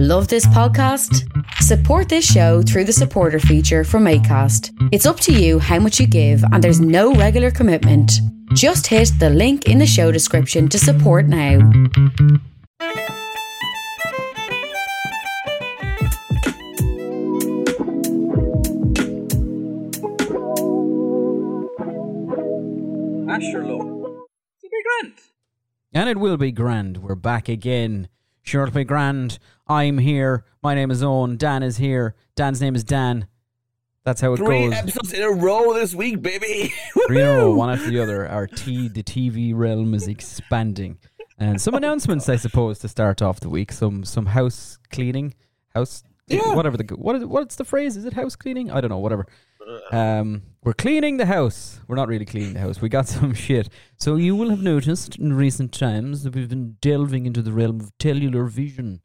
Love this podcast? Support this show through the supporter feature from ACAST. It's up to you how much you give, and there's no regular commitment. Just hit the link in the show description to support now. Asherlow. It'll be grand. And it will be grand. We're back again. Sure, it'll be grand. I'm here. My name is Owen. Dan is here. Dan's name is Dan. That's how it Three goes. episodes in a row this week, baby. Three in a row, one after the other. Our T, the TV realm is expanding. And some announcements, I suppose, to start off the week. Some some house cleaning, house Yeah. whatever the what is what's the phrase? Is it house cleaning? I don't know. Whatever. Um, we're cleaning the house. We're not really cleaning the house. We got some shit. So you will have noticed in recent times that we've been delving into the realm of cellular vision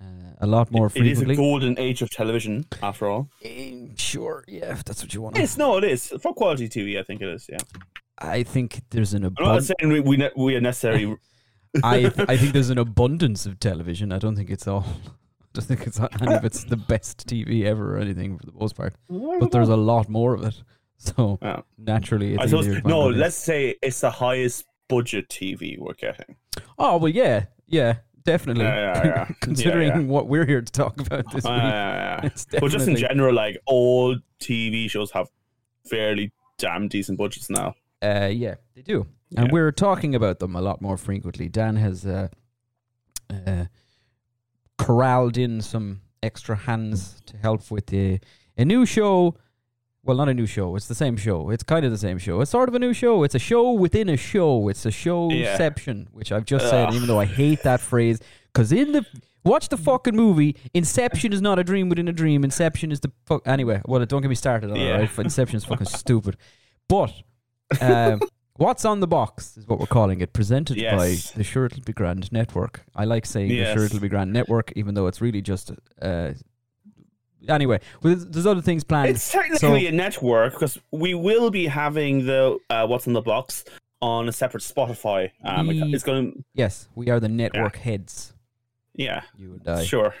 uh, a lot more frequently. It is a golden age of television, after all. Eh, sure, yeah, if that's what you want. Yes, no, it is for quality TV. I think it is. Yeah, I think there's an I'm not abundance. saying we we, ne- we are necessarily. I I think there's an abundance of television. I don't think it's all. I don't think it's any of it's the best TV ever or anything for the most part. But there's a lot more of it. So Yeah. naturally, it's I suppose, easier to find no, let's say it's the highest budget TV we're getting. Oh well, yeah, yeah, definitely. Yeah, yeah, yeah. Considering Yeah, yeah. what we're here to talk about this Uh, week, yeah, yeah. it's But just in general, like all TV shows have fairly damn decent budgets now. Uh, yeah, they do, and Yeah. we're talking about them a lot more frequently. Dan has uh, uh, corralled in some extra hands to help with the a new show. Well, not a new show. It's the same show. It's kind of the same show. It's sort of a new show. It's a show within a show. It's a showception, which I've just said, even though I hate that phrase. Because in the watch the fucking movie, Inception is not a dream within a dream. Inception is the fuck. Anyway, well, don't get me started on it. Right? Inception is fucking stupid. But um, what's on the box is what we're calling it. Presented Yes. by the Sure It'll Be Grand Network. I like saying the Sure It'll Be Grand Network, even though it's really just. Uh, anyway, well, there's, there's other things planned. It's technically So- a network because we will be having the uh, what's on the box on a separate Spotify. Um, We- it's going yes, we are the network heads. yeah, You and I. sure,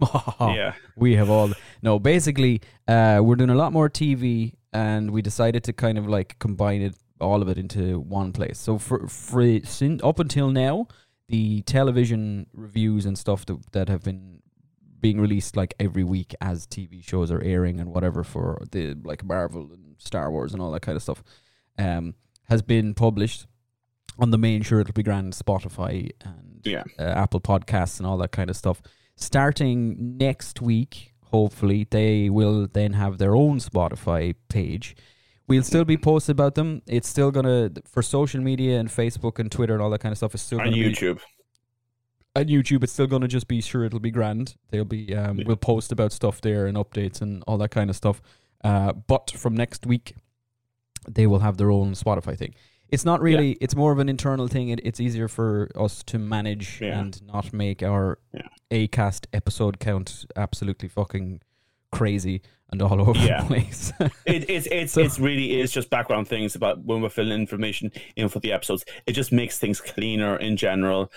yeah, we have all no basically uh we're doing a lot more tv and we decided to kind of like combine it all of it into one place so for for sin, up until now the television reviews and stuff that, that have been being released like every week as tv shows are airing and whatever for the like marvel and star wars and all that kind of stuff um has been published on the main sure it'll be grand spotify and yeah. uh, Apple Podcasts and all that kind of stuff. Starting next week, hopefully, they will then have their own Spotify page. We'll still be posted about them. It's still gonna for social media and Facebook and Twitter and all that kind of stuff. It's still On gonna be YouTube. on YouTube. It's still gonna just be sure it'll be grand. They'll be um, Yeah. we'll post about stuff there and updates and all that kind of stuff. Uh, but from next week, they will have their own Spotify thing. It's not really. It's more of an internal thing. It, it's easier for us to manage Yeah. and not make our Yeah. Acast episode count absolutely fucking crazy and all over Yeah. the place. It, it's it's So- it's really is just background things about when we're filling information in for the episodes. It just makes things cleaner in general.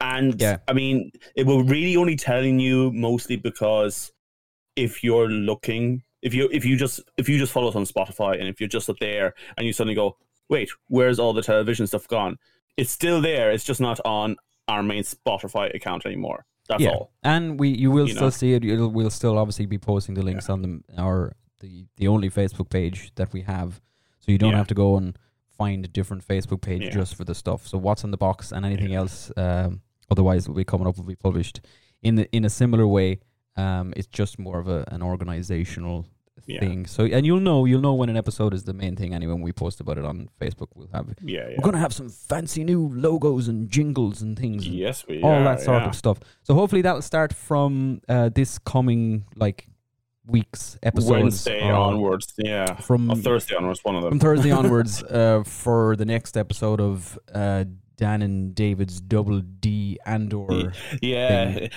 And Yeah. I mean, it will really only telling you mostly because if you're looking, if you if you just if you just follow us on Spotify and if you're just up there and you suddenly go, wait, where's all the television stuff gone? It's still there. It's just not on our main Spotify account anymore. That's yeah, all. and we you will You still know? see it. It'll, we'll still obviously be posting the links on the our the the only Facebook page that we have, so you don't Yeah. have to go and find a different Facebook page Yeah. just for the stuff. So what's in the box and anything else, um, otherwise will be coming up will be published in the in a similar way. Um, it's just more of a an organizational Yeah. thing. So and you'll know you'll know when an episode is the main thing. Anyway, when we post about it on Facebook, we'll have Yeah, yeah. we're gonna have some fancy new logos and jingles and things. and Yes, we all are, that sort yeah. of stuff. So hopefully that'll start from uh, this coming like week's episodes Wednesday or onwards. Yeah. from Or Thursday onwards, one of them. from Thursday onwards uh, for the next episode of uh, Dan and David's Double D Andor. Yeah. Uh,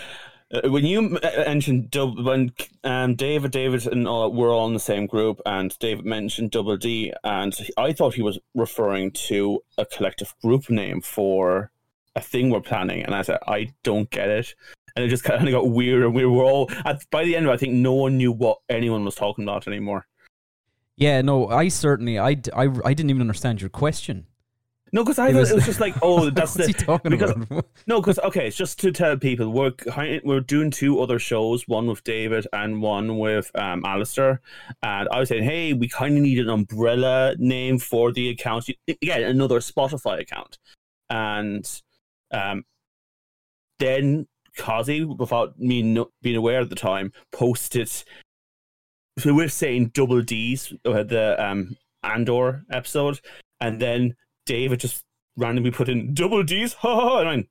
When you uh, mentioned dub, when um, David, David, and all we're all in the same group, and David mentioned Double D, and I thought he was referring to a collective group name for a thing we're planning, and I said I don't get it. and it just kind of got weird, and we were all at, by the end of it, I think no one knew what anyone was talking about anymore. Yeah, no, I certainly, I, I, I didn't even understand your question. No, because I It thought was- it was just like, oh, that's the talking because- about? no, because okay, it's just to tell people we're we're doing two other shows, one with David and one with um Alistair, and I was saying, hey, we kind of need an umbrella name for the account. Again, another Spotify account, and um, then Kazi, without me no- being aware at the time, posted. So we're saying double D's, uh, the um Andor episode, and then David just randomly put in double D's. Ha ha! ha. And I mean,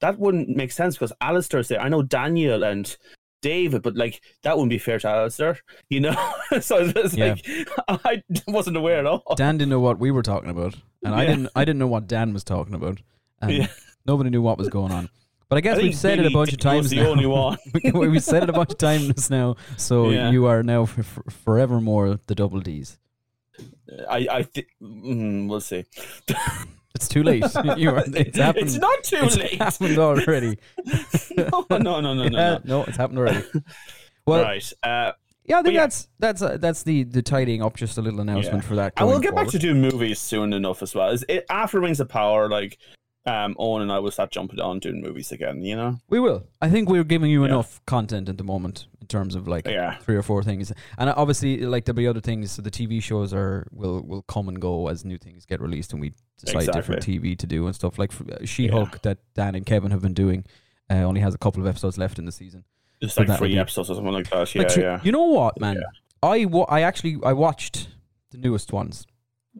that wouldn't make sense because Alistair's there. I know Daniel and David, but like that wouldn't be fair to Alistair, you know. so it's Yeah. like I wasn't aware at all. Dan didn't know what we were talking about, and I didn't. I didn't know what Dan was talking about, and Yeah. nobody knew what was going on. But I guess I we've said it a bunch of times the now. only one. we, we've said it a bunch of times now, so Yeah. you are now for, for, forevermore the double D's. I I think mm, we'll see. It's too late. you are, it's happened. It's not too it's late. happened already. no, no, no, no, no. Yeah, no. no, it's happened already. Well, right. Uh, yeah, I think yeah. that's that's uh, that's the the tidying up. Just a little announcement Yeah. for that. I will get back to doing movies soon enough as well. Is it, after Rings of Power, like um, Owen and I will start jumping on doing movies again. You know? We will. I think we're giving you enough content at the moment terms of like Yeah. three or four things, and obviously like there'll be other things. So the TV shows are will will come and go as new things get released, and we decide different TV to do and stuff. Like She Hulk that Dan and Kevin have been doing uh, only has a couple of episodes left in the season. Just So like three be- episodes or something like that. Yeah, Like, yeah. You know what, man? I wa- I actually I watched the newest ones.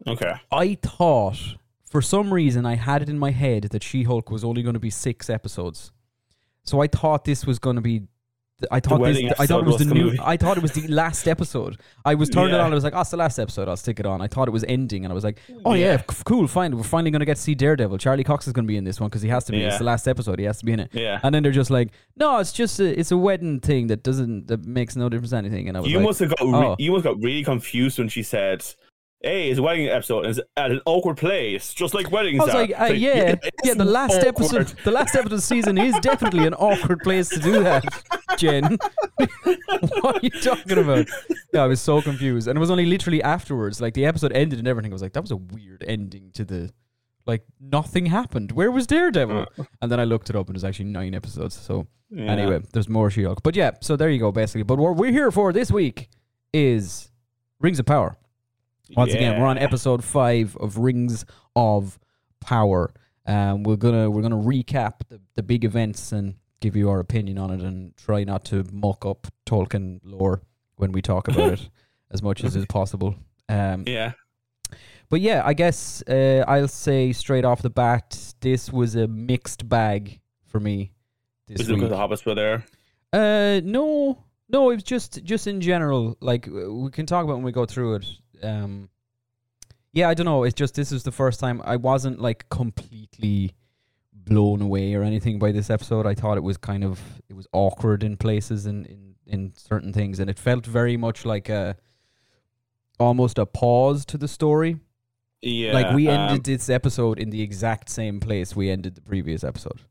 Okay. I thought for some reason I had it in my head that She Hulk was only going to be six episodes. So I thought this was going to be. I thought this. I thought it episode was the was new. be- I thought it was the last episode. I was turned it on. I was like, "Oh, it's the last episode. I'll stick it on." I thought it was ending, and I was like, "Oh yeah, Yeah. c- cool, fine. We're finally going to get to see Daredevil. Charlie Cox is going to be in this one because he has to be. It's the last episode. He has to be in it." Yeah. And then they're just like, "No, it's just a, it's a wedding thing that doesn't that makes no difference to anything." And I was You like, must have got re- oh. you must have got really confused when she said, "Hey, it's a wedding episode. and It's at an awkward place, just like weddings I was are." like, uh, It's yeah, yeah. The last awkward. episode, the last episode of the season is definitely an awkward place to do that, Jen. what are you talking about? Yeah, I was so confused, and it was only literally afterwards. Like the episode ended and everything I was like, that was a weird ending to the. Like nothing happened. Where was Daredevil? And then I looked it up, and there's actually nine episodes. So Yeah. anyway, there's more She-Hulk. But yeah, so there you go, basically. But what we're here for this week is Rings of Power. Once again, we're on episode five of Rings of Power. Um, we're gonna we're gonna recap the, the big events and give you our opinion on it, and try not to muck up Tolkien lore when we talk about it as much as is possible. Um, Yeah. but yeah, I guess uh, I'll say straight off the bat, this was a mixed bag for me this Is it because the hobbits were there? Uh, no, no. It was just just in general. Like we can talk about when we go through it. Um, yeah, I don't know. It's just this is the first time I wasn't like completely blown away or anything by this episode. I thought it was kind of it was awkward in places and in in certain things, and it felt very much like a almost a pause to the story. Yeah. like we um, ended this episode in the exact same place we ended the previous episode.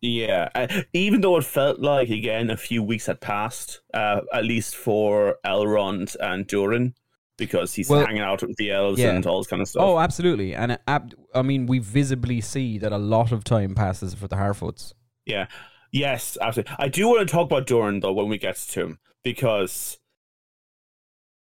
Yeah, uh, even though it felt like again a few weeks had passed, uh, at least for Elrond and Durin, because he's Well, hanging out with the elves yeah. and all this kind of stuff. Oh, absolutely. And uh, ab- I mean, we visibly see that a lot of time passes for the Harfoots. yeah, yes, absolutely. I do want to talk about Durin though when we get to him because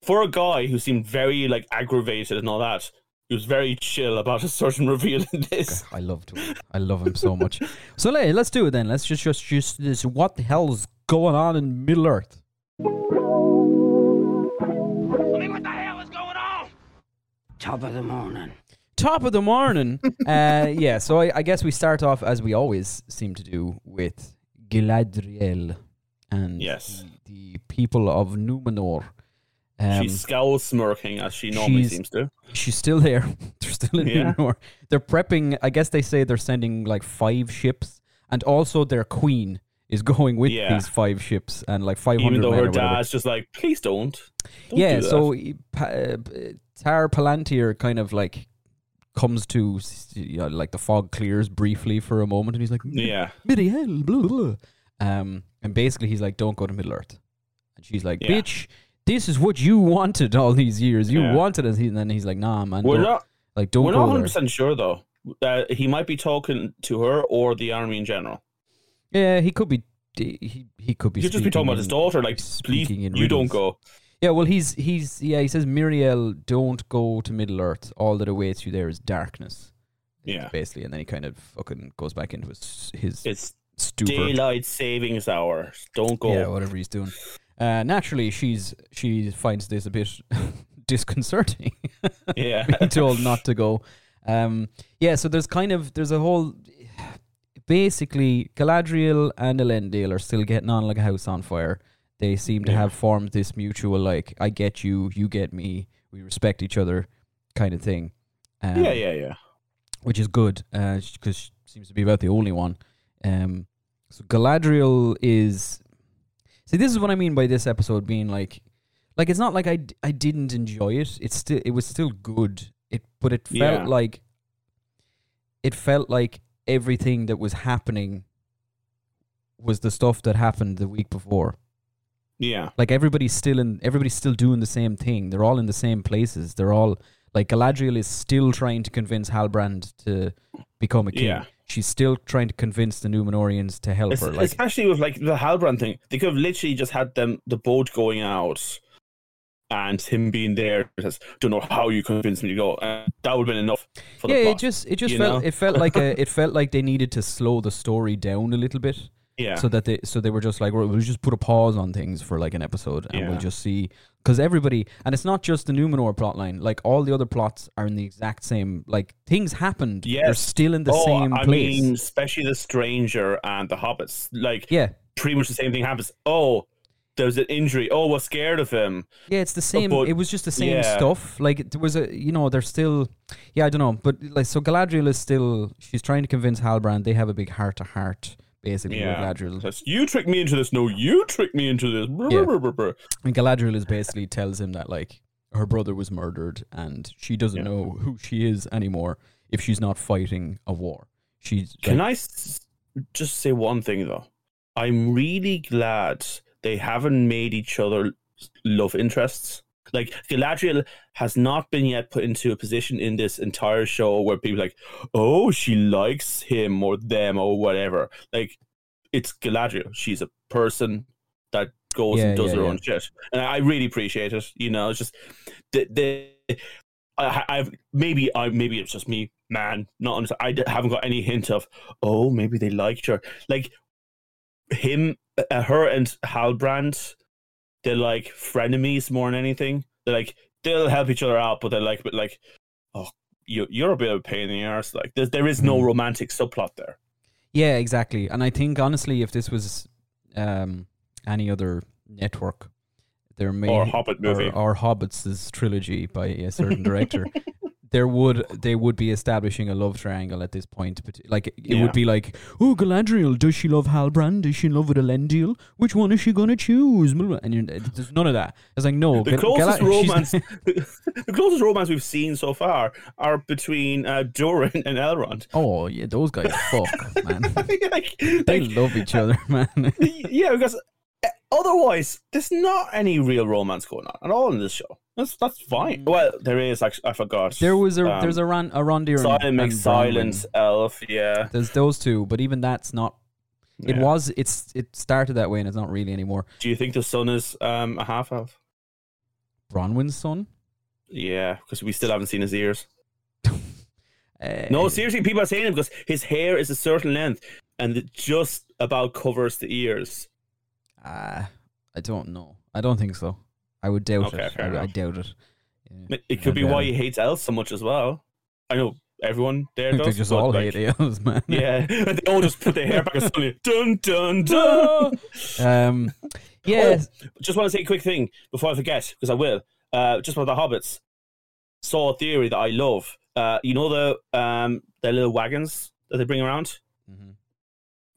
for a guy who seemed very like aggravated and all that, he was very chill about a certain reveal in this. I love to. I love him so much. So let, let's do it then. Let's just just just this. What the hell's going on in Middle Earth? Top of the morning. Top of the morning. uh, yeah. So I, I guess we start off as we always seem to do with Galadriel and Yes. the, the people of Numenor. Um, She's scowl smirking as she normally seems to. She's still there. they're still in Yeah. Numenor. They're prepping. I guess they say they're sending like five ships, and also their queen is going with Yeah. these five ships and like five Even hundred though men her dad's just like, please don't. don't yeah. do that." So uh, Tar Palantir kind of like comes to you know, like the fog clears briefly for a moment, and he's like, yeah, Miriel, blah, blah. Um, and basically he's like, "Don't go to Middle Earth," and she's like, Yeah. "Bitch, this is what you wanted all these years. You Yeah. wanted it." And then he's like, "Nah, man, We're don't, not. like don't We're not 100 percent sure though. Uh, he might be talking to her or the army in general. Yeah, he could be. He he could be. He could just be talking about his daughter. Like, please, speaking in you don't go. Yeah, well, he's he's yeah. He says, Miriel, don't go to Middle Earth. All that awaits you there is darkness." Yeah. basically, and then he kind of fucking goes back into his his It's stupor. daylight savings hour. Don't go. Yeah, whatever he's doing. Uh, naturally, she's she finds this a bit disconcerting. Yeah. being told not to go. Um, yeah, so there's kind of there's a whole. Basically, Galadriel and Elendil are still getting on like a house on fire. They seem to Yeah. have formed this mutual like I get you, you get me, we respect each other, kind of thing. Um, yeah, yeah, yeah. which is good because she seems to be about the only one. Um, so Galadriel is. See, this is what I mean by this episode being like, like it's not like I, d- I didn't enjoy it. It's still it was still good. It but it felt Yeah. like. It felt like everything that was happening. Was the stuff that happened the week before. Yeah. Like everybody's still in, everybody's still doing the same thing. They're all in the same places. They're all like Galadriel is still trying to convince Halbrand to become a king. Yeah. She's still trying to convince the Numenorians to help Es- her. Like, Especially with like the Halbrand thing, they could have literally just had them the boat going out, and him being there. Because don't know how you convinced me to go. And that would have been enough for the yeah, plot. it just it just felt know? it felt like a it felt like they needed to slow the story down a little bit. Yeah, so that they so they were just like we'll just put a pause on things for like an episode and we'll just see because everybody and it's not just the Numenor plot line like all the other plots are in the exact same like things happened they're still in the oh, same I place mean, especially the stranger and the hobbits. Like, yeah pretty much the same thing happens. Oh, there was an injury. Oh, we're scared of him. yeah it's the same but- it was just the same yeah. stuff like there was a you know they're still yeah I don't know but like so Galadriel is still she's trying to convince Halbrand they have a big heart to heart basically Yeah. Galadriel you tricked me into this. No, you tricked me into this. Brr, Yeah. brr, brr, brr. And Galadriel is basically tells him that like her brother was murdered and she doesn't Yeah. know who she is anymore if she's not fighting a war. She's Can like, I s- just say one thing though? I'm really glad they haven't made each other love interests. Like Galadriel has not been yet put into a position in this entire show where people are like, oh, she likes him or them or whatever. Like it's Galadriel. She's a person that goes Yeah, and does yeah, her yeah. own shit, and I really appreciate it. You know, it's just the the. I, I've maybe I maybe it's just me, man. Not under- I haven't got any hint of oh maybe they liked her. Like him, uh, her, and Halbrand, they're like frenemies more than anything. They're like they'll help each other out, but they're like but like oh you you're a bit of a pain in the arse. Like there there is no Mhm. romantic subplot there. yeah, exactly. And I think honestly, if this was um, any other network, there may Or Hobbit movie. or, or Hobbits' trilogy by a certain director. There would they would be establishing a love triangle at this point. But like it Yeah. would be like, oh Galadriel, does she love Halbrand? Does she in love with Elendil? Which one is she gonna choose? And you're, there's none of that. It's like no, The Gal- closest romance, the closest romance we've seen so far are between uh, Durin and Elrond. oh yeah, those guys fuck man. like, They like, love each other, man. yeah, because uh, otherwise, there's not any real romance going on at all in this show. That's that's fine. Well, there is actually. I forgot. Mm. There was a Um, there's a Ron Arondir Silent and, Silvan elf. Yeah, There's those two, but even that's not. It Yeah. was. It's. It started that way, and it's not really anymore. Do you think the son is um, a half elf? Bronwyn's son. Yeah, because we still haven't seen his ears. Uh, No, seriously, people are saying it because his hair is a certain length and it just about covers the ears. Uh, I don't know. I don't think so. I would doubt Okay, it. I, I doubt it. Yeah. It- could be why he hates elves so much as well. I know everyone there does. they just all like, hate elves, man. Yeah, and they all just put their hair back and suddenly dun dun dun. um. Yeah. Just want to say a quick thing before I forget because I will. Uh, just about the hobbits. Saw a theory that I love. Uh, you know the um the little wagons that they bring around. Mhm.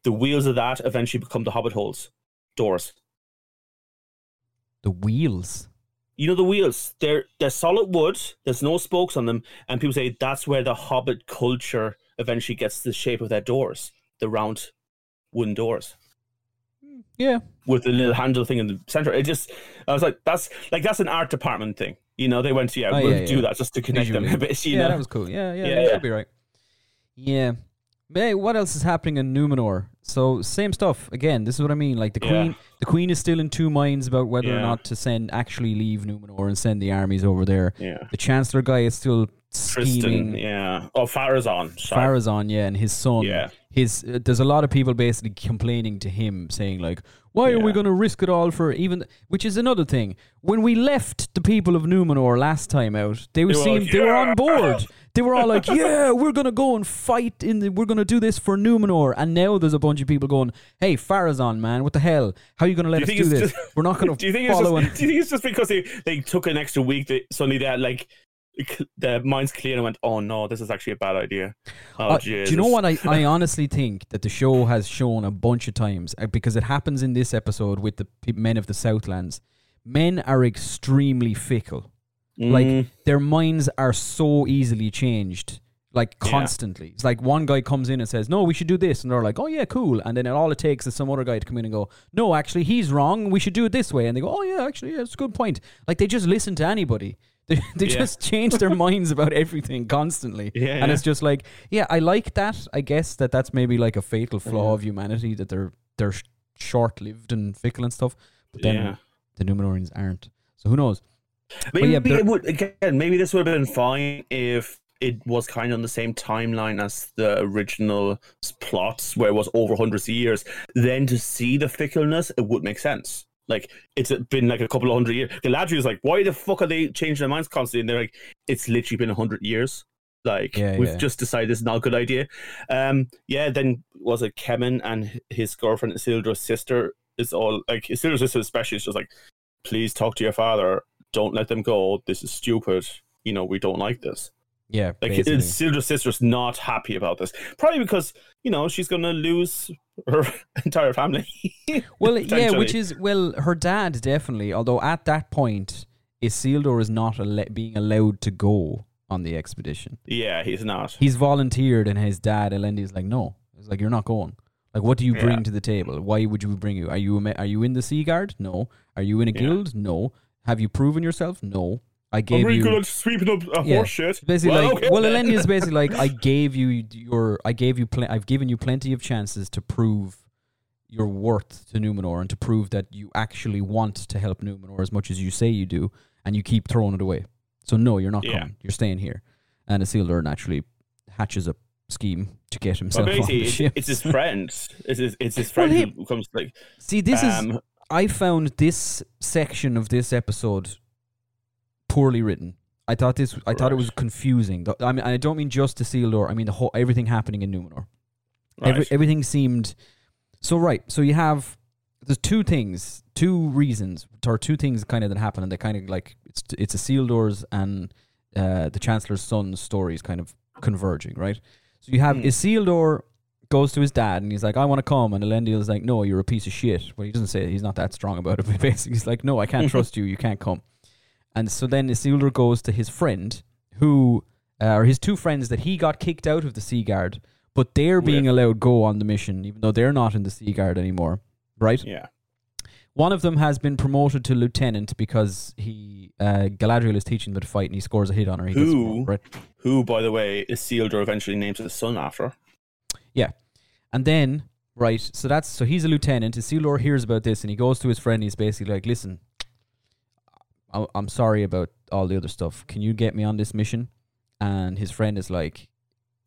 The wheels of that eventually become the hobbit holes, doors. The wheels. You know the wheels. They're they're solid wood. There's no spokes on them, and people say that's where the hobbit culture eventually gets the shape of their doors, the round wooden doors. Hmm, yeah, with the little handle thing in the center. It just, I was like, that's like that's an art department thing. You know, they went, to yeah, Oh, we'll yeah, do yeah. that just to connect them Visually. a bit. You yeah, know, that was cool. Yeah, yeah, Yeah, yeah, yeah. be right. Yeah. But hey, what else is happening in Numenor? So same stuff again. This is what I mean. Like the Yeah. queen, the queen is still in two minds about whether or not to send actually leave Numenor and send the armies over there. yeah. The chancellor guy is still scheming. Tristan, yeah. Oh, Pharazôn. Sorry. Pharazôn, yeah, and his son. Yeah. His uh, there's a lot of people basically complaining to him, saying like, "Why are we going to risk it all for even?" Which is another thing. When we left the people of Numenor last time out, they, were were seemed like, they were on board. They were all like, "Yeah, we're going to go and fight in the. We're going to do this for Numenor." And now there's a bunch of people going, "Hey, Pharazôn, man, what the hell? How are you going to let Do us do this? just- we're not going Do you to think it's follow." just, and do you think it's just because they, they took an extra week that suddenly that like the mind's clear and went, oh no, this is actually a bad idea. Oh, Uh, do you know what I, I honestly think that the show has shown a bunch of times uh, because it happens in this episode with the men of the Southlands. Men are extremely fickle. Like Mm, their minds are so easily changed, like Yeah. constantly. It's like one guy comes in and says, "No, we should do this," and they're like, "Oh yeah, cool." And then all it takes is some other guy to come in and go, "No, actually, he's wrong. We should do it this way." And they go, "Oh yeah, actually, yeah, it's a good point." Like they just listen to anybody. They, they Yeah. just change their minds about everything constantly. Yeah, and yeah. it's just like, yeah, I like that. I guess that that's maybe like a fatal flaw Yeah. of humanity that they're they're sh- short-lived and fickle and stuff. But then yeah. the Numenorians aren't. So who knows? Maybe yeah, but it would again. Maybe this would have been fine if it was kind of on the same timeline as the original plots, where it was over hundreds of years. Then to see the fickleness, it would make sense. Like it's been like a couple of hundred years. Galadriel is like, why the fuck are they changing their minds constantly? And they're like, it's literally been a hundred years. Like Yeah, we've yeah. just decided it's not a good idea. Um, yeah. Then was it Kemen and his girlfriend Isildur's sister is all like Isildur's sister especially is just like, please talk to your father. Don't let them go. This is stupid. You know, we don't like this. Yeah, Like basically. Sister's not happy about this. Probably because you know she's gonna lose her entire family. Well, yeah, which is well, her dad definitely. Although at that point, Isildur is not alle- being allowed to go on the expedition. yeah, he's not. He's volunteered, and his dad Elendi is like, "No, it's like you're not going. Like, what do you bring Yeah. to the table? Why would you bring you? Are you are you in the Sea Guard? No. Are you in a Yeah. guild? No. Have you proven yourself? No. I I'm gave really you." good at sweeping up a Yeah. horse shit. Basically, Well, like, okay well, then. Is basically like, I gave you your, I gave you, pl- I've given you plenty of chances to prove your worth to Numenor and to prove that you actually want to help Numenor as much as you say you do, and you keep throwing it away. So no, you're not Yeah. coming. You're staying here. And Isildur naturally hatches a scheme to get himself on the it's, ship. it's his friend. It's his, it's his Well, friend he- who comes like. See, this is um, I found this section of this episode poorly written. I thought this. I thought it was confusing. I mean, I don't mean just Isildur. I mean the whole everything happening in Numenor. right. Every, everything seemed so right. So you have there's two things, two reasons, or two things kind of that happen, and they kind of like it's it's Isildur's and uh, the Chancellor's son's stories kind of converging, right? So you have Hmm. Isildur goes to his dad and he's like, "I want to come," and Elendil's like, "No, you're a piece of shit." Well, he doesn't say it. he's not that strong about it, but basically he's like, "No, I can't trust you. You can't come." And so then Isildur goes to his friend, who uh, or his two friends that he got kicked out of the Sea Guard, but they're being Yeah. allowed go on the mission, even though they're not in the Sea Guard anymore, right? yeah. One of them has been promoted to lieutenant because he uh, Galadriel is teaching them to fight, and he scores a hit on her. He Who? right? Who, by the way, Isildur eventually names his son after. Yeah, and then, right, so that's so he's a lieutenant. Isildur hears about this and he goes to his friend. He's basically like, "Listen, I- I'm sorry about all the other stuff. Can you get me on this mission?" And his friend is like,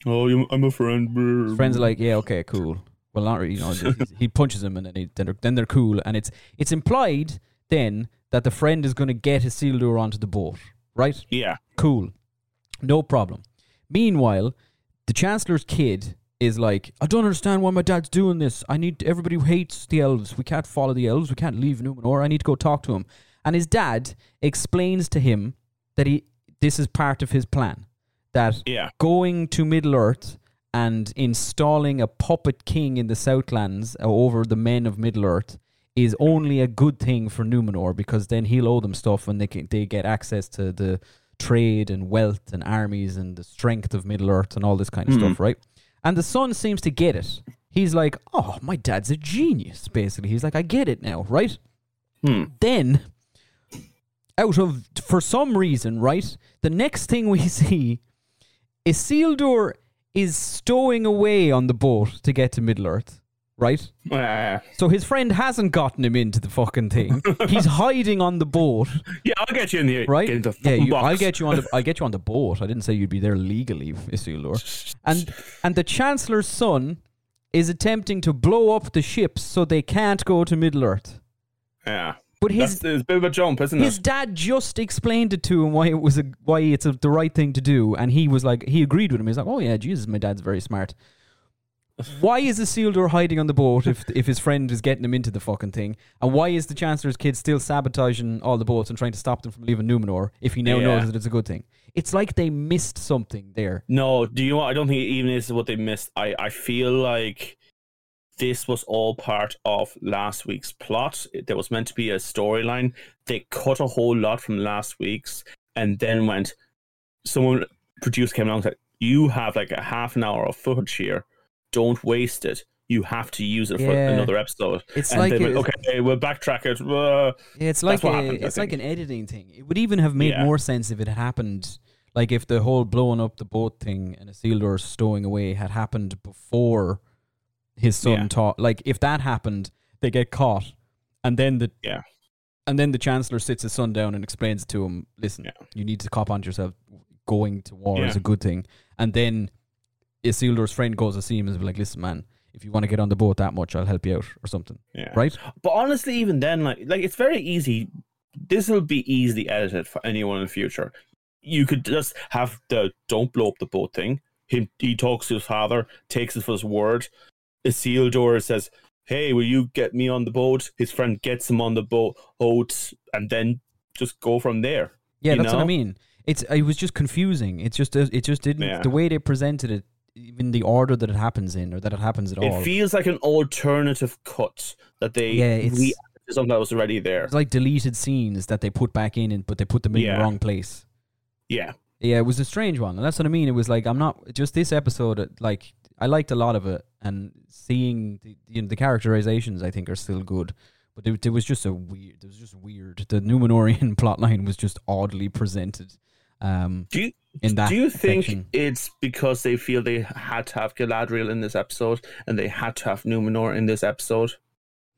Oh, you- I'm a friend. his friend's like, "Yeah, okay, cool." Well, not really. You know, he punches him and then he, then, they're, then they're cool. And it's it's implied then that the friend is going to get Isildur onto the boat, right? yeah. Cool. No problem. Meanwhile, the Chancellor's kid is like, I don't understand why my dad's doing this. I need everybody who hates the elves. We can't follow the elves. We can't leave Numenor. I need to go talk to him. And his dad explains to him that he this is part of his plan. That Yeah. going to Middle Earth and installing a puppet king in the Southlands uh, over the men of Middle Earth is only a good thing for Numenor because then he'll owe them stuff and they can, they get access to the trade and wealth and armies and the strength of Middle Earth and all this kind of Mhm. stuff, right? And the son seems to get it, he's like, "Oh, my dad's a genius." Basically, he's like, "I get it now, right?" Hmm. Then, out of for some reason, right, the next thing we see, is Isildur is stowing away on the boat to get to Middle Earth, right? Uh, So his friend hasn't gotten him into the fucking thing. He's hiding on the boat, yeah, I'll get you in here. right? The yeah, you, box. I'll get you on the I'll get you on the boat. I didn't say you'd be there legally, Isildur. And and the Chancellor's son is attempting to blow up the ships so they can't go to Middle Earth. Yeah. But That's his it's a bit of a jump, isn't his it? dad just explained it to him why it was a why it's a, the right thing to do, and he was like he agreed with him. He's like, oh yeah, Jesus, my dad's very smart. Why is Isildur hiding on the boat if if his friend is getting him into the fucking thing? And why is the Chancellor's kid still sabotaging all the boats and trying to stop them from leaving Numenor if he now Yeah. knows that it's a good thing? It's like they missed something there. No, do you know what? I don't think even this is what they missed. I, I feel like this was all part of last week's plot. There was meant to be a storyline. They cut a whole lot from last week's and then went, someone, producer came along and said, You have like a half an hour of footage here. Don't waste it. You have to use it for Yeah. another episode. It's and like went, a- okay, we'll backtrack it. Uh, Yeah, it's like a, happened, it's like an editing thing. It would even have made Yeah. more sense if it had happened, like if the whole blowing up the boat thing and Isildur stowing away had happened before his son Yeah. taught. Like if that happened, they get caught, and then the Yeah. and then the chancellor sits his son down and explains to him, "Listen, Yeah. you need to cop onto yourself. Going to war is a good thing." And then Isildur's friend goes to see him and is like, "Listen, man." If you want to get on the boat that much, I'll help you out or something, yeah. right? But honestly, even then, like, like it's very easy. This will be easily edited for anyone in the future. You could just have the "don't blow up the boat" thing. He he talks to his father, takes it for his word. Isildur says, "Hey, will you get me on the boat?" His friend gets him on the boat, boat, and then just go from there. Yeah, that's what I mean. It's it was just confusing. It's just it just didn't Yeah. the way they presented it, even the order that it happens in, or that it happens at all. It feels like an alternative cut that they Yeah, it's- re- something that was already there. It's like deleted scenes that they put back in, and but they put them in Yeah. the wrong place. Yeah, Yeah, it was a strange one, and that's what I mean. It was like I'm not just this episode. uh, Like I liked a lot of it, and seeing the you know, the characterizations, I think, are still good. But it, it was just a weird. It was just weird. The Numenorian plotline was just oddly presented. Um, Do you in that do you think section. it's because they feel they had to have Galadriel in this episode and they had to have Numenor in this episode?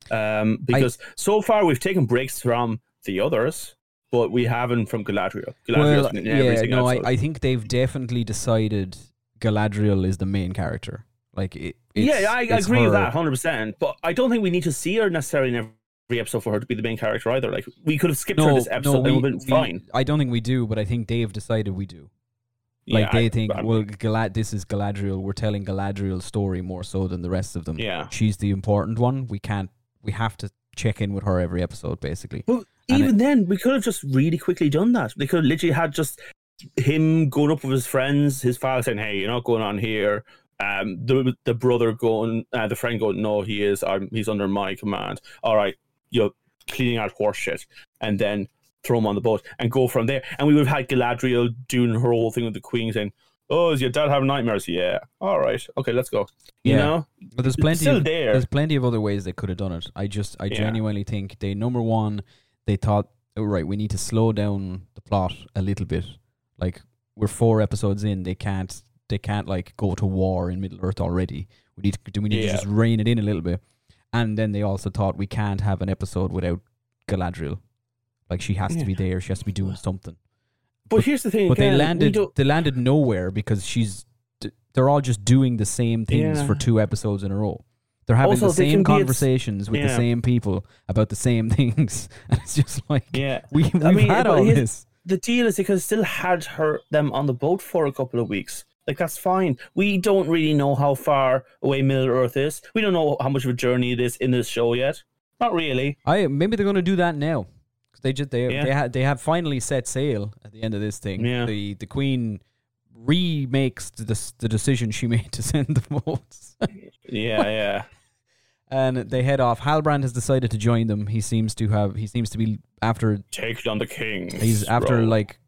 Um, because so far we've taken breaks from the others, but we haven't from Galadriel. Galadriel's well, yeah, no, I. I think they've definitely decided Galadriel is the main character. Like, it, it's, yeah, I agree with that hundred percent. But I don't think we need to see her necessarily in every episode for her to be the main character either. Like we could have skipped her this episode no, and we, we- fine. I don't think we do, but I think they've decided we do. Like Yeah, they I- think, I- well, Galad, this is Galadriel. We're telling Galadriel's story more so than the rest of them. Yeah. she's the important one. We can't. We have to check in with her every episode, basically. Well, And even then, we could have just really quickly done that. They could have literally had just him going up with his friends, his father saying, "Hey, you're not going on here." Um, the the brother going, uh, the friend going, "No, he is. I'm, he's under my command." All right, you're cleaning out horse shit, and then throw him on the boat and go from there. And we would have had Galadriel doing her whole thing with the queen, saying, "Oh, is your dad having nightmares?" Yeah. All right. Okay, let's go. You Yeah. know, But there's It's plenty. still of, there. There's plenty of other ways they could have done it. I just, I Yeah. genuinely think they number one, they thought, oh, right, we need to slow down the plot a little bit. Like we're four episodes in, they can't, they can't like go to war in Middle Earth already. We need to, we need Yeah. to just rein it in a little bit. And then they also thought we can't have an episode without Galadriel. Like she has Yeah. to be there. She has to be doing something. but here's the thing. But they again, we landed, they landed nowhere because she's. They're all just doing the same things Yeah. for two episodes in a row. They're having Also, the same can be at s- conversations with the same people about the same things, and it's just like Yeah. we we've I mean, had but all here's- this. the deal is they could still had her them on the boat for a couple of weeks. Like that's fine. We don't really know how far away Middle Earth is. We don't know how much of a journey it is in this show yet. Not really. I maybe they're going to do that now. They just they Yeah. they had they have finally set sail at the end of this thing. Yeah. The the queen remakes the the, the decision she made to send the boats. Yeah, yeah. and they head off. Halbrand has decided to join them. He seems to have he seems to be after Take down the king. He's after like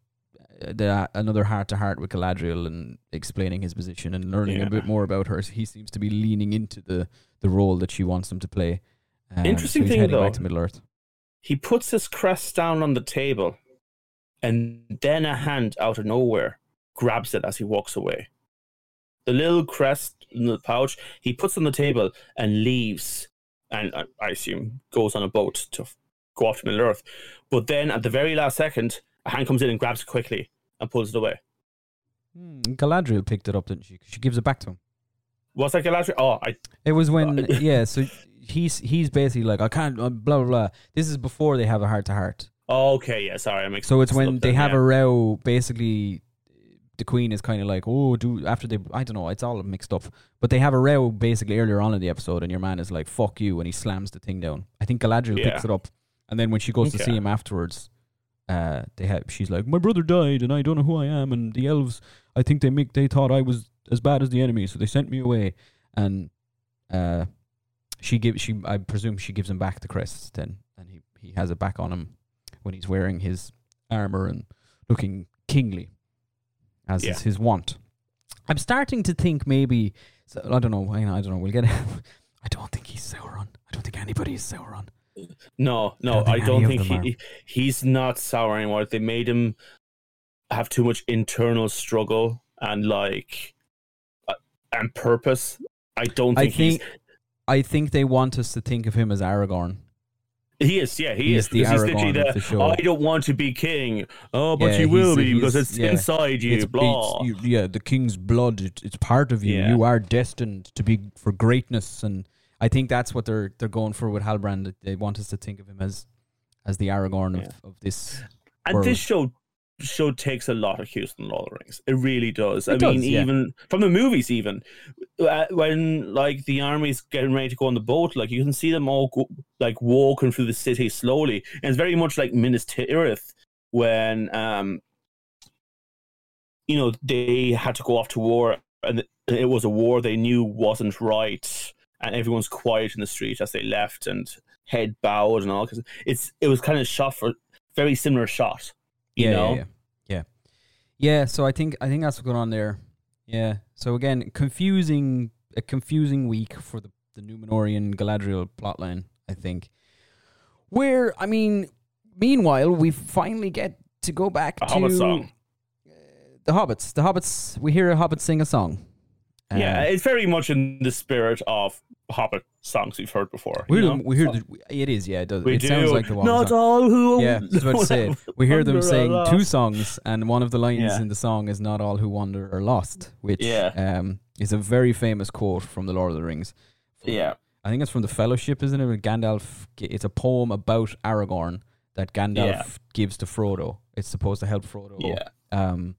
the, another heart to heart with Galadriel and explaining his position and learning Yeah. a bit more about her. He seems to be leaning into the the role that she wants him to play. Um, Interesting so thing, though. back to Middle Earth. He puts his crest down on the table, and then a hand out of nowhere grabs it as he walks away. The little crest in the pouch he puts on the table and leaves, and I, I assume goes on a boat to go off to Middle Earth. But then at the very last second, a hand comes in and grabs it quickly and pulls it away. Hmm, Galadriel picked it up, didn't she? She gives it back to him. Was that Galadriel? Oh, I It was when Right. yeah. So he's he's basically like I can't uh, blah blah blah. This is before they have a heart to heart. oh, okay, yeah. Sorry, I mixed. So it's when they then, have yeah. a row. Basically, the queen is kind of like, oh, do after they. I don't know. It's all mixed up. But they have a row basically earlier on in the episode, and your man is like, "Fuck you," and he slams the thing down. I think Galadriel Yeah. picks it up, and then when she goes to see him afterwards, uh, they have. She's like, "My brother died, and I don't know who I am." And the elves, I think they make they thought I was as bad as the enemy, so they sent me away. And uh, she gives she I presume she gives him back the crest then, and he he has it back on him when he's wearing his armor and looking kingly, as Yeah. is his wont. I'm starting to think maybe so, I don't know. I, I don't know. We'll get. I don't think he's Sauron. I don't think anybody is Sauron. No, no, don't I don't think of them he, he's not sour anymore. They made him have too much internal struggle and like uh, and purpose. I don't I think, he's think I think they want us to think of him as Aragorn. he is. Yeah, he he's is the because he's literally Aragorn the, the show. I don't want to be king. Oh, but Yeah, you will be because it's yeah. inside you. It's- blah. it's- you- yeah, the king's blood. It, it's part of you. Yeah. You are destined to be for greatness, and I think that's what they're they're going for with Halbrand. They want us to think of him as as the Aragorn Yeah. of, of this. and world. this show show takes a lot of cues from Lord of the Rings. It really does. I It mean, yeah. even from the movies, even uh, when like the army's getting ready to go on the boat, like you can see them all go, like walking through the city slowly, and it's very much like Minas Tirith when um you know they had to go off to war, and it was a war they knew wasn't right, and everyone's quiet in the street as they left and head bowed and all. Cause it's it was kind of shot for very similar shot. You yeah, know, yeah, yeah, yeah, yeah. So I think I think that's what's going on there. Yeah. So again, confusing a confusing week for the the Numenorian Galadriel plotline. I think. Where I mean, meanwhile, we finally get to go back A to Hobbit song. the hobbits. The hobbits. We hear a hobbit sing a song. Uh, yeah, it's very much in the spirit of Hobbit songs we've heard before. we hear you them. know? We hear. So- The, it is. Yeah, it does. we it do. sounds like the one. Not song. all who. Yeah, I was about to say. We hear them saying sing two songs, and one of the lines Yeah. in the song is "Not all who wander are lost," which Yeah. um, is a very famous quote from the Lord of the Rings. Yeah, I think it's from the Fellowship, isn't it? Where Gandalf. It's a poem about Aragorn that Gandalf Yeah. gives to Frodo. It's supposed to help Frodo. yeah. Um,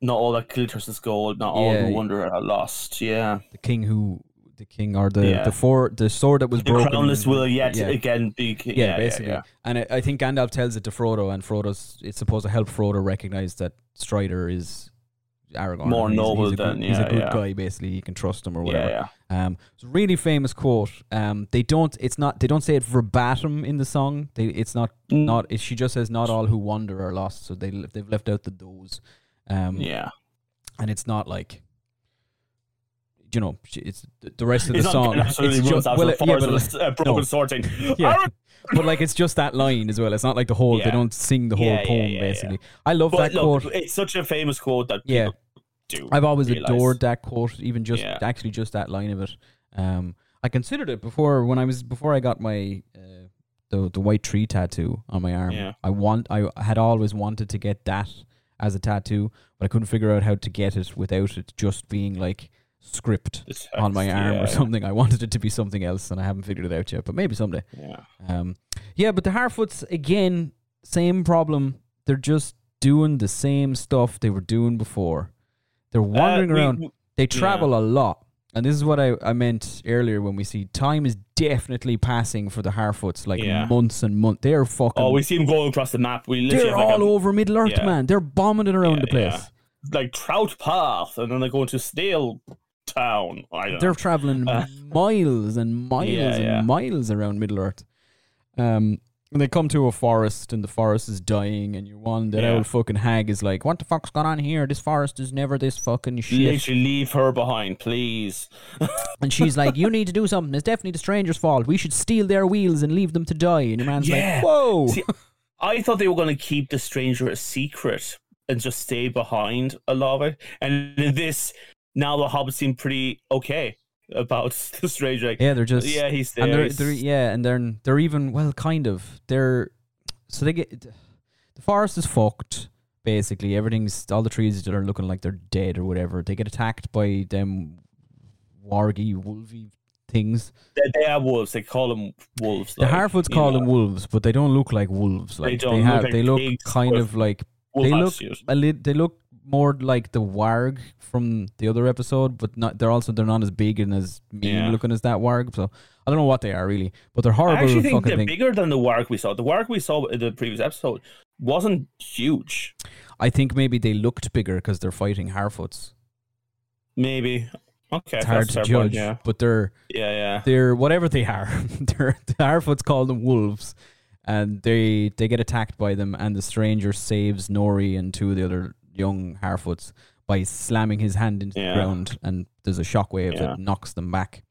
Not all that glitters is gold. Not all who wander are lost. Yeah, the king who, the king or the Yeah. the four the sword that was the broken. crownless will yet yeah. again be. ki- Yeah, Yeah, basically. And I, I think Gandalf tells it to Frodo, and Frodo's it's supposed to help Frodo recognize that Strider is Aragorn. More he's, noble he's a than- good, he's a good guy. Basically, you can trust him or whatever. Um, it's a really famous quote. Um, they don't. It's not. They don't say it verbatim in the song. They. It's not. Mm. Not. It, she just says, "Not all who wander are lost." So they they've left out the those. Um, yeah. and it's not like. You know, it's the- rest of the song. It's runs ju- out well, yeah, but with a broken no. sword Yeah. but like it's just that line as well. It's not like the whole. They don't sing the whole Yeah, yeah, poem. yeah, yeah. basically, I love But that look, quote. it's such a famous quote that Yeah. do. I've always realize. adored that quote, even just Yeah. actually just that line of it. Um, I considered it before when I was before I got my uh, the the white tree tattoo on my arm. Yeah. I want I had always wanted to get that as a tattoo, but I couldn't figure out how to get it without it just being like script text, on my arm yeah, or something. I wanted it to be something else, and I haven't figured it out yet. But maybe someday. Yeah. Um, yeah, but the Harfoots again, same problem. They're just doing the same stuff they were doing before. They're wandering Uh, we- around. They travel a lot, and this is what I, I meant earlier when we see time is definitely passing for the Harfoots, like Yeah. months and months. They're fucking. Oh, we see them going across the map. We literally they're like all a- over Middle Earth, yeah. man. They're bombing it around Yeah, the place. yeah. like Trout Path, and then they go into Snail Town. I don't They're traveling Uh, miles and miles Yeah, and yeah. miles around Middle Earth. Um, And they come to a forest, and the forest is dying, and your one that Yeah. old fucking hag is like, "What the fuck's going on here? This forest is never this fucking shit." Literally leave her behind, please. And she's like, "You need to do something. It's definitely the stranger's fault. We should steal their wheels and leave them to die." And your man's Yeah. like, "Whoa!" See, I thought they were going to keep the stranger a secret and just stay behind a lot of it. And in this, now the hobbits seem pretty okay about the stranger. Like, yeah, they're just yeah, he's there. and they're, they're yeah, and they're they're even well, kind of. They're so they get the forest is fucked. Basically, everything's all the trees that are looking like they're dead or whatever. They get attacked by them wargy, wolvy things. they, they are wolves. They call them wolves. The like, Harfoots call know, them wolves, but they don't look like wolves. Like don't look have, like they look kind of like they look lit, they look more like the warg from the other episode, but not. They're also they're not as big and as mean Yeah. looking as that warg. So I don't know what they are really, but they're horrible. I actually think they're things. bigger than the warg we saw. The warg we saw in the previous episode wasn't huge. I think maybe they looked bigger because they're fighting Harfoots. Maybe. Okay. It's hard to fair point, judge, Yeah. but they're Yeah. Yeah. they're whatever they are. they're the Harfoots call them wolves, and they they get attacked by them, and the stranger saves Nori and two of the other young Harfoots by slamming his hand into Yeah. the ground, and there's a shockwave Yeah. that knocks them back.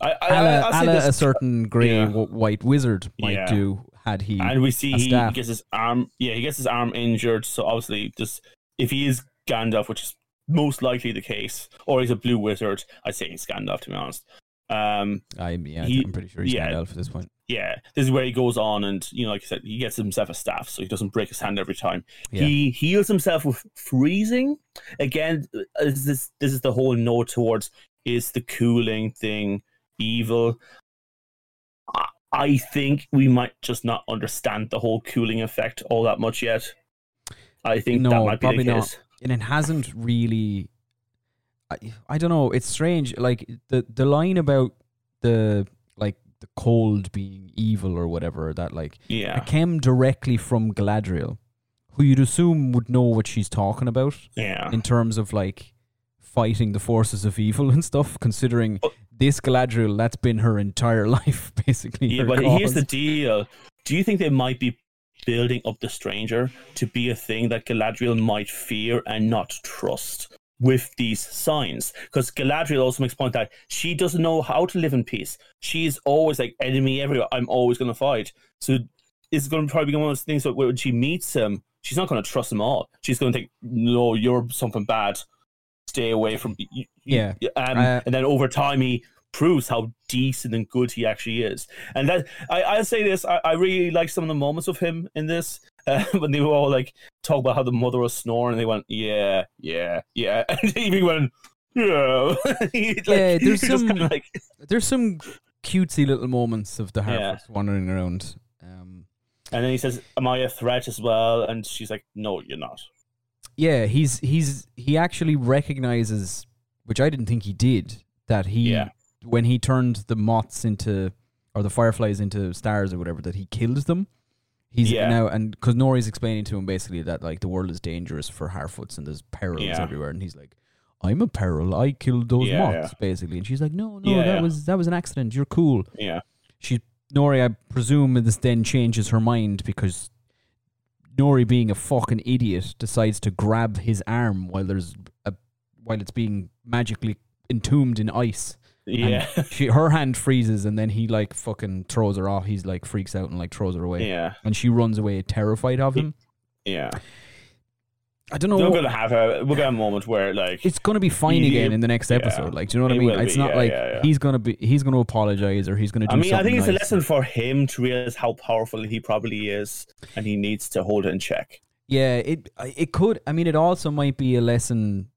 I, I, a I, I'll say a certain grey Yeah. w- white wizard might do had he. and we see a he staff. gets his arm. Yeah, he gets his arm injured. So obviously, just if he is Gandalf, which is most likely the case, or he's a blue wizard, I'd say he's Gandalf to be honest. Um, I'm, yeah, he- I'm pretty sure he's yeah. Gandalf at this point. Yeah, this is where he goes on, and you know, like I said, he gets himself a staff, so he doesn't break his hand every time. Yeah. He heals himself with freezing. Again, uh, this is this is the whole note towards is the cooling thing evil. I- I think we might just not understand the whole cooling effect all that much yet. I think that No, might be probably the not. case. and it hasn't really I, I don't know it's strange like the the line about the like the cold being evil or whatever that like Yeah, it came directly from Galadriel who you'd assume would know what she's talking about yeah. in terms of like fighting the forces of evil and stuff considering But- this Galadriel that's been her entire life basically Yeah, but here's the deal. Do you think they might be building up the stranger to be a thing that Galadriel might fear and not trust with these signs? Because Galadriel also makes point that she doesn't know how to live in peace. She's always like enemy everywhere. I'm always going to fight. So it's going to probably be one of those things that when she meets him, she's not going to trust him all. She's going to think, no, you're something bad. Stay away from. Yeah. Um, Uh, and then over time, he proves how decent and good he actually is. And that I, I'll say this: I, I really like some of the moments of him in this uh, when they were all like talk about how the mother was snoring, and they went, "Yeah, yeah, yeah," and he went, "Yeah." Like, Yeah, there's some- like there's some cutesy little moments of the Yeah. Wandering around um And then he says, "Am I a threat as well?" And she's like, "No, you're not." Yeah, he's he's he actually recognizes, which I didn't think he did, that he Yeah. when he turned the moths into or the fireflies into stars or whatever, that he killed them. He's Yeah. now and because Nori's explaining to him basically that like the world is dangerous for Harfoots and there's perils Yeah. everywhere, and he's like, "I'm a peril. I killed those Yeah, moths," basically, and she's like, "No, no, that was that was an accident. You're cool." Yeah, she Nori, I presume this then changes her mind because Nori, being a fucking idiot, decides to grab his arm while there's a while it's being magically entombed in ice. Yeah, she her hand freezes and then he like fucking throws her off. He's like freaks out and like throws her away, yeah, and she runs away terrified of him. yeah. I don't know. We're gonna have a we're gonna have a moment where like it's gonna be fine He- again in the next yeah. episode. Like, do you know what I mean? It's be, not yeah, like yeah, yeah. he's gonna be he's gonna apologize or he's gonna do something. I mean, I think it's a lesson for him to realize how powerful he probably is, and he needs to hold it in check. Yeah, it it could. I mean, it also might be a lesson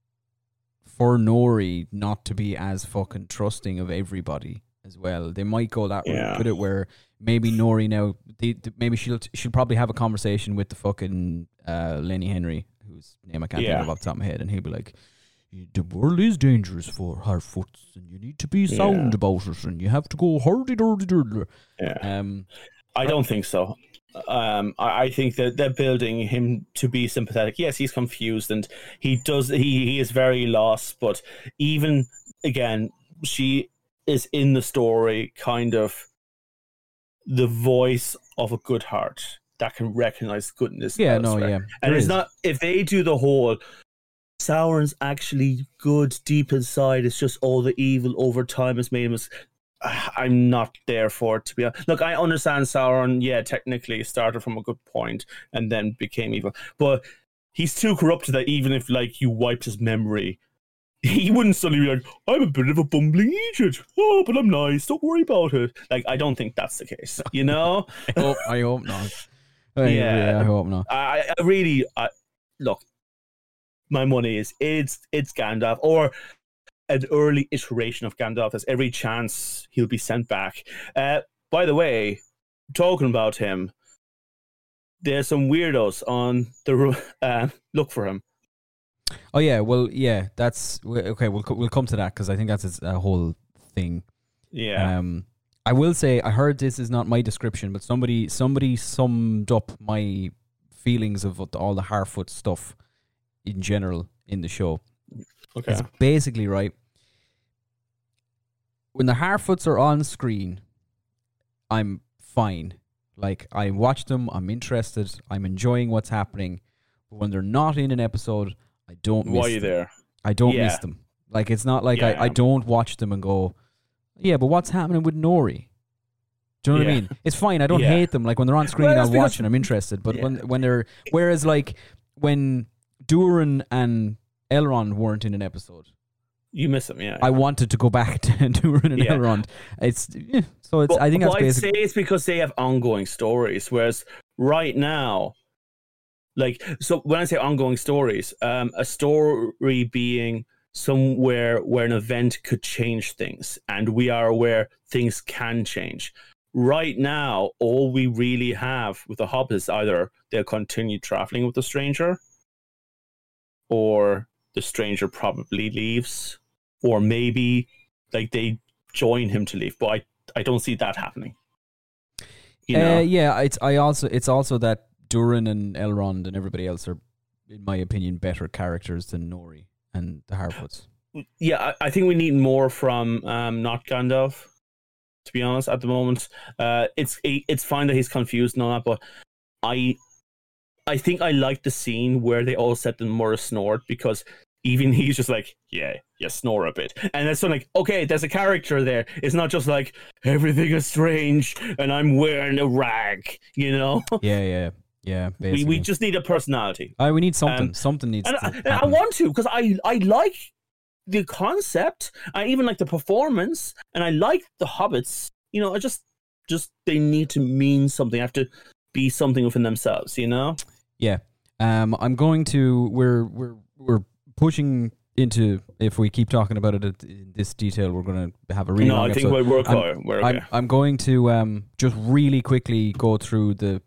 for Nori not to be as fucking trusting of everybody as well. They might go that Yeah. way with it, where maybe Nori now, they, maybe she'll she'll probably have a conversation with the fucking uh, Lenny Henry, whose name I can't Yeah. think of off the top of my head, and he'll be like. The world is dangerous for Harfoots, and you need to be sound Yeah. about it, and you have to go hurdy durdy durdy. Yeah, Um, I don't think so. Um, I, I think that they're building him to be sympathetic. Yes, he's confused and he does. He he is very lost. But even again, she is in the story, kind of the voice of a good heart that can recognize goodness. Yeah, no, elsewhere. yeah. And it's is. not if they do the whole Sauron's actually good deep inside. It's just all the evil over time has made him. I'm not there for it to be. Look, I understand Sauron. Yeah, technically started from a good point and then became evil, but he's too corrupted that even if like you wiped his memory, he wouldn't suddenly be like, "I'm a bit of a bumbling idiot." Oh, but I'm nice. Don't worry about it. Like, I don't think that's the case. You know. I hope, I hope not. I, Yeah. yeah, I hope not. I, I really I, look. My money is it's it's Gandalf or an early iteration of Gandalf. There's every chance he'll be sent back. Uh, by the way, talking about him, there's some weirdos on the uh, look for him. Oh yeah, well yeah, that's okay. We'll we'll come to that because I think that's a, a whole thing. Yeah, Um, I will say I heard this is not my description, but somebody somebody summed up my feelings of all the Harfoot stuff in general in the show. okay. It's basically right. When the Harfoots are on screen, I'm fine. Like I watch them, I'm interested, I'm enjoying what's happening. But when they're not in an episode, I don't miss Why are you them. there? I don't miss them. Like it's not like I, Yeah. I don't watch them and go, yeah, but what's happening with Nori? Do you know what I mean? It's fine. I don't Yeah. hate them. Like when they're on screen, Well, I'll watch and I'm interested. But when when they're whereas like when Durin and Elrond weren't in an episode, You miss them, yeah. I wanted to go back to Durin and Yeah. Elrond. It's yeah, so it's. But- I think that's I'd say it's because they have ongoing stories, whereas right now, like so, when I say ongoing stories, um, a story being somewhere where an event could change things, and we are aware things can change. Right now, all we really have with the Hobbit is either they'll continue traveling with the stranger, or the stranger probably leaves, or maybe like they join him to leave. But I, I don't see that happening. You know, Uh, yeah, it's I also it's also that Durin and Elrond and everybody else are, in my opinion, better characters than Nori and the Harfoots. yeah, I, I think we need more from um, not Gandalf. To be honest, at the moment, uh, it's it's fine that he's confused and all that, but I, I think I like the scene where they all said the Morris snort because even he's just like, yeah, you snore a bit, and that's like, okay, there's a character there. It's not just like everything is strange and I'm wearing a rag, you know. yeah, yeah, yeah. we Basically. we just need a personality. Uh, we need something. um, something needs and to I, and I want to because I I like the concept. I even like the performance, and I like the hobbits. You know, I just just they need to mean something. They have to be something within themselves. You know. Yeah. Um, I'm going to. We're we're we're pushing into. If we keep talking about it in this detail, we're going to have a really no, I think we're we're, I'm- we're okay. I'm I'm going to um just really quickly go through the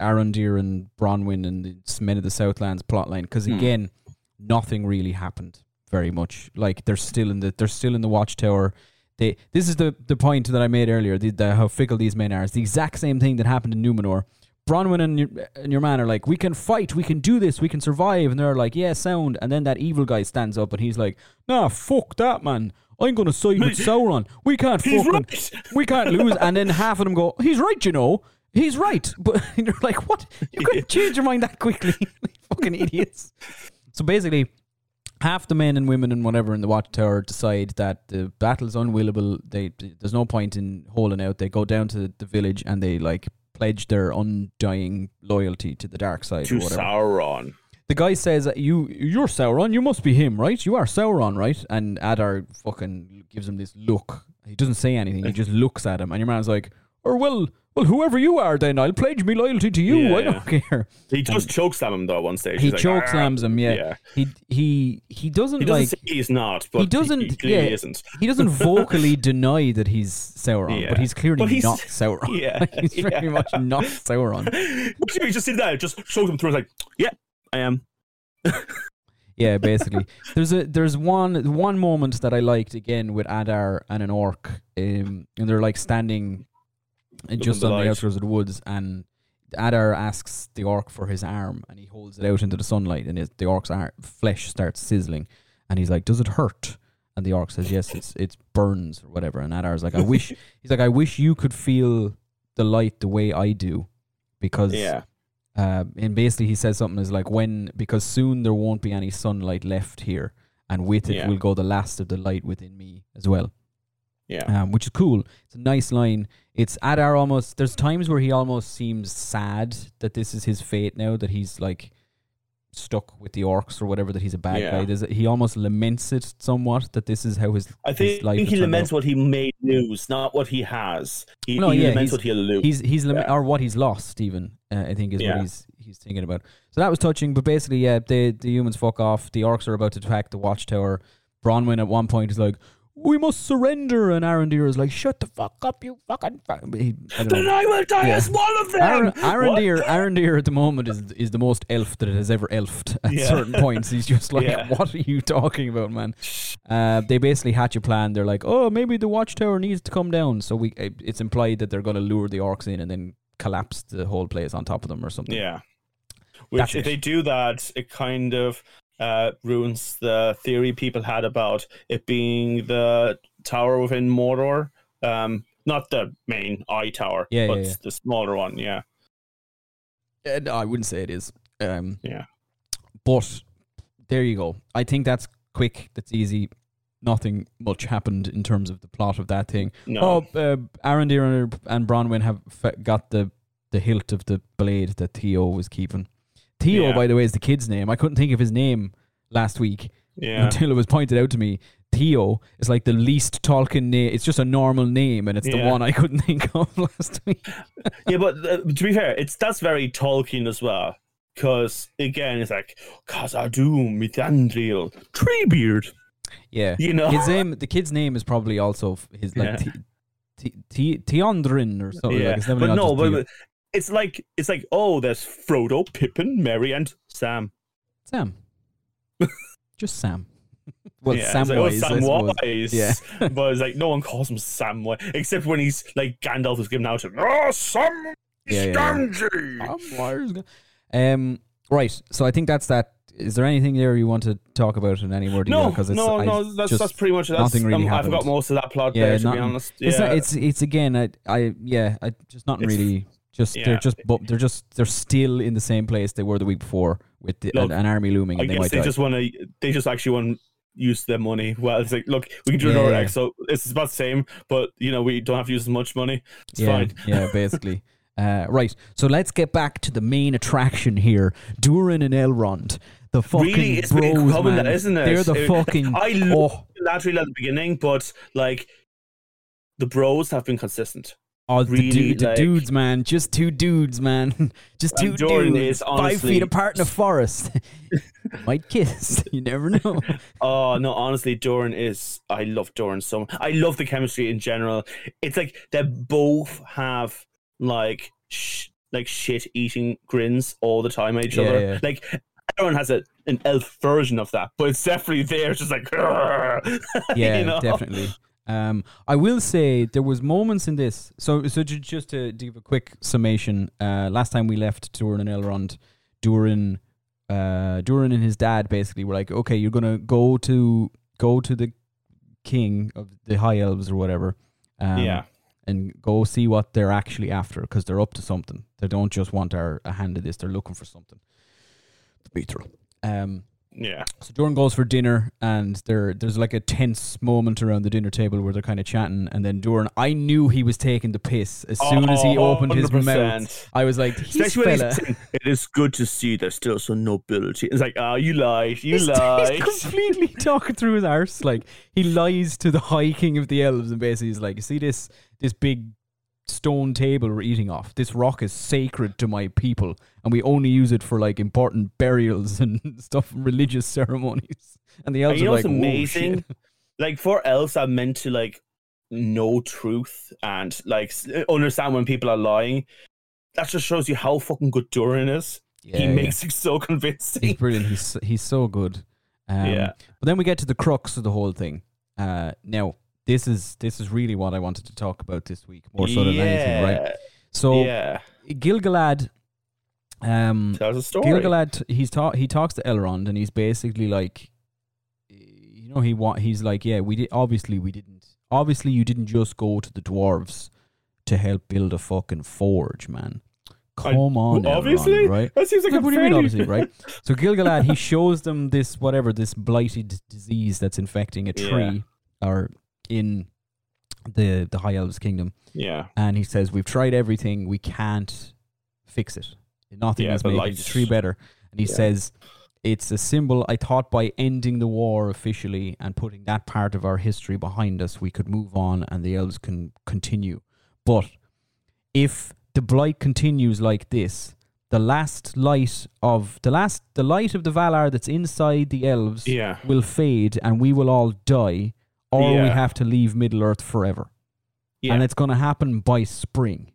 Arondir and Bronwyn and the Men of the Southlands plotline because Hmm. again, nothing really happened very much. Like they're still in the they're still in the watchtower. They this is the the point that I made earlier. The, the how fickle these men are. It's the exact same thing that happened in Numenor. Bronwyn and your, and your man are like, we can fight, we can do this, we can survive, and they're like, yeah, sound. And then that evil guy stands up and he's like, nah, fuck that, man. I'm gonna side with Sauron. We can't He's fucking right. we can't lose. And then half of them go, he's right, you know. He's right. But you're like, what? You couldn't change your mind that quickly. Fucking idiots. So basically, half the men and women and whatever in the watchtower decide that the battle's unwillable. They There's no point in holding out. They go down to the village and they like pledge their undying loyalty to the dark side to or whatever Sauron. the guy says uh, you you're Sauron, you must be him, right? You are Sauron, right? And Adar fucking gives him this look. He doesn't say anything. He just looks at him, and your man's like, "Or well, well, whoever you are, then I'll pledge me loyalty to you. Yeah, I don't care." He just chokeslam him though at one stage. He like, choke "Ah." slams him. Yeah. yeah. He he he doesn't He doesn't like. he's not, but he doesn't. He, yeah, isn't. he doesn't vocally deny that he's Sauron, Yeah. but he's clearly But he's- not Sauron. yeah, he's very yeah. much not Sauron. he just did that. Just showed him through. It's like, yeah, I am. Yeah, basically. there's a there's one one moment that I liked again with Adar and an orc, um, and they're like standing just on the outskirts of the woods, and Adar asks the orc for his arm, and he holds it out into the sunlight, and it, the orc's ar- flesh starts sizzling, and he's like, "Does it hurt?" And the orc says, "Yes, it's it's burns or whatever." And Adar's like, "I wish," he's like, "I wish you could feel the light the way I do." because Yeah. uh, and basically he says something is like when because soon there won't be any sunlight left here, and with it Yeah. will go the last of the light within me as well. Yeah. um, which is cool. It's a nice line. It's Adar almost. There's times where he almost seems sad that this is his fate now. That he's like stuck with the orcs or whatever. That he's a bad Yeah. guy. There's, he almost laments it somewhat that this is how his. I his think, life he has turned laments out. what he may lose, not what he has. He, No, he yeah, laments he's- what he'll lose. He's he's lament Yeah. or what he's lost. Even uh, I think is Yeah. what he's he's thinking about. So that was touching. But basically, yeah, the the humans fuck off. The orcs are about to attack the watchtower. Bronwyn at one point is like. We must surrender, and Arondir is like, "Shut the fuck up, you fucking." Fuck. He, I then I will die Yeah. as one of them. Aaron, What? Arondir at the moment is is the most elf that it has ever elfed at Yeah. certain points. He's just like, Yeah. what are you talking about, man? Uh, they basically hatch a plan. They're like, oh, maybe the watchtower needs to come down. So we, it's implied that they're going to lure the orcs in and then collapse the whole place on top of them or something. Yeah. That's Which, if it. they do that, it kind of uh, ruins the theory people had about it being the tower within Mordor. Um, not the main eye tower, Yeah, but yeah, yeah. the smaller one. Yeah. Uh, no, I wouldn't say it is. Um, Yeah. But there you go. I think that's quick. That's easy. Nothing much happened in terms of the plot of that thing. No. Oh, uh, Arondir and, and Bronwyn have got the, the hilt of the blade that Theo was keeping. Theo, Yeah. by the way, is the kid's name. I couldn't think of his name last week yeah. until it was pointed out to me. Theo is like the least Tolkien name. It's just a normal name, and it's the one I couldn't think of last week. yeah, but uh, to be fair, it's that's very Tolkien as well. Because again, it's like Khazad-dûm, Treebeard. Yeah, You know, his name. The kid's name is probably also his like Yeah. T- T- T- Teondrin or something. yeah, Like, but no, but, but it's like it's like oh, there's Frodo, Pippin, Merry, and Sam. Sam. just Sam. well, yeah, it's like, Samwise. oh. Samwise. Yeah. but it's like no one calls him Samwise except when he's like Gandalf is giving out to him. Oh, Sam Yeah, yeah, Stanji. Um, right. So I think that's that. Is there anything there you want to talk about in any more detail? No, Because it's, no, I no. That's that's pretty much that's, nothing really um, I happened. forgot most of that plot Yeah, there. To be honest, It's, yeah. not, it's it's again. I I yeah. I just not really. Just they're just they're just they're still in the same place they were the week before with the, Look, an, an army looming I and they guess might they die. just want to. They just actually want to use their money. Well, it's like, look, we can do Yeah, another yeah. X, so it's about the same, but you know, we don't have to use as much money. It's yeah, fine. yeah, basically. Uh, right, so let's get back to the main attraction here: Durin and Elrond, the fucking really, it's bros, been man. isn't it? They're the It- fucking. I love oh, at the beginning, but like the bros have been consistent. Oh, the, really, du- the like- dudes, man. Just two dudes, man. Just two Jordan dudes. is five feet apart in a forest. Might kiss. You never know. Oh no, honestly, Durin is. I love Durin so much. I love the chemistry in general. It's like they both have like sh- like shit eating grins all the time at each Yeah, other. yeah. Like everyone has a an elf version of that, but it's definitely there. It's just like Yeah, you know? definitely. Um, I will say there was moments in this. So, so ju- just to give a quick summation, uh, last time we left Durin and Elrond, Durin, uh, Durin and his dad basically were like, okay, you're gonna go to go to the king of the High Elves or whatever. Um, Yeah. and go see what they're actually after because they're up to something. They don't just want our a hand of this; they're looking for something. The Beetle. Um, Yeah, so Durin goes for dinner, and there there's like a tense moment around the dinner table where they're kind of chatting, and then Durin, I knew he was taking the piss as soon as he Oh, opened his 100%. mouth. I was like, "This Especially when fella." he's saying, it is good to see there's still some nobility. It's like, ah, you lied, you He's, lied. he's completely talking through his arse. Like he lies to the High King of the Elves, and basically he's like, "You see this this big stone table we're eating off? This rock is sacred to my people, and we only use it for like important burials and stuff, religious ceremonies." And the elves you know are like, "Whoa, amazing? shit." Like for elves, are meant to like know truth and like understand when people are lying. That just shows you how fucking good Durin is. Yeah, he yeah. makes it so convincing. He's brilliant. He's so- he's so good. Um, Yeah. But then we get to the crux of the whole thing. Uh, now this is this is really what I wanted to talk about this week more so than anything, right? So yeah, Gilgalad, um, tells a story. Gilgalad, he's ta- he talks to Elrond, and he's basically like, you know, he wa- he's like, yeah, we did. Obviously, we didn't. Obviously, you didn't just go to the dwarves to help build a fucking forge, man. I- come on, Elrond, obviously, right? That seems like a what do you mean, obviously, right? So Gilgalad, he shows them this whatever this blighted disease that's infecting a Yeah. tree or in the the High Elves kingdom, Yeah, and he says we've tried everything, we can't fix it. Nothing Yeah, is making like- the tree better. And he Yeah. says it's a symbol. I thought by ending the war officially and putting that part of our history behind us, we could move on and the elves can continue. But if the blight continues like this, the last light of the last the light of the Valar that's inside the elves yeah, will fade and we will all die, or we have to leave Middle Earth forever. yeah. And it's going to happen by spring.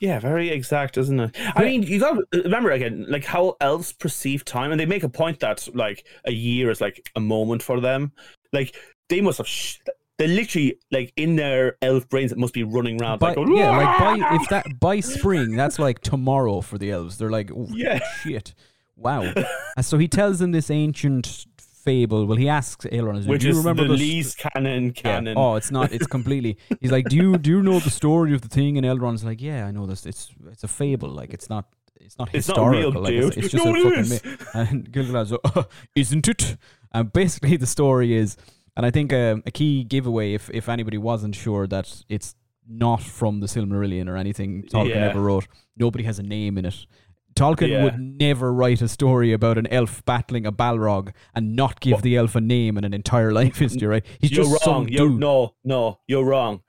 Yeah, very exact, isn't it? I Yeah. mean, you got to remember again, like how elves perceive time, and they make a point that like a year is like a moment for them. Like they must have, sh- they literally like in their elf brains, it must be running around. By, like, yeah, like by if that by spring, that's like tomorrow for the elves. They're like, oh, Yeah. shit, wow. so he tells them this ancient fable. Well, he asks Elrond, which "Do you is remember the the least canon Yeah. canon. Oh, it's not. It's completely. He's like, do you do you know the story of the thing? And Elrond's like, yeah, I know this. It's it's a fable. Like it's not. It's not It's not historical. real, like it's, dude. it's just No, a fucking is. myth. And Gilgalad's like, uh, isn't it? And basically, the story is, and I think um, a key giveaway, if if anybody wasn't sure that it's not from the Silmarillion or anything Tolkien Yeah. ever wrote, nobody has a name in it. Tolkien Yeah. would never write a story about an elf battling a Balrog and not give What? the elf a name and an entire life history, right? He's you're just wrong. some dude. no, no, you're wrong.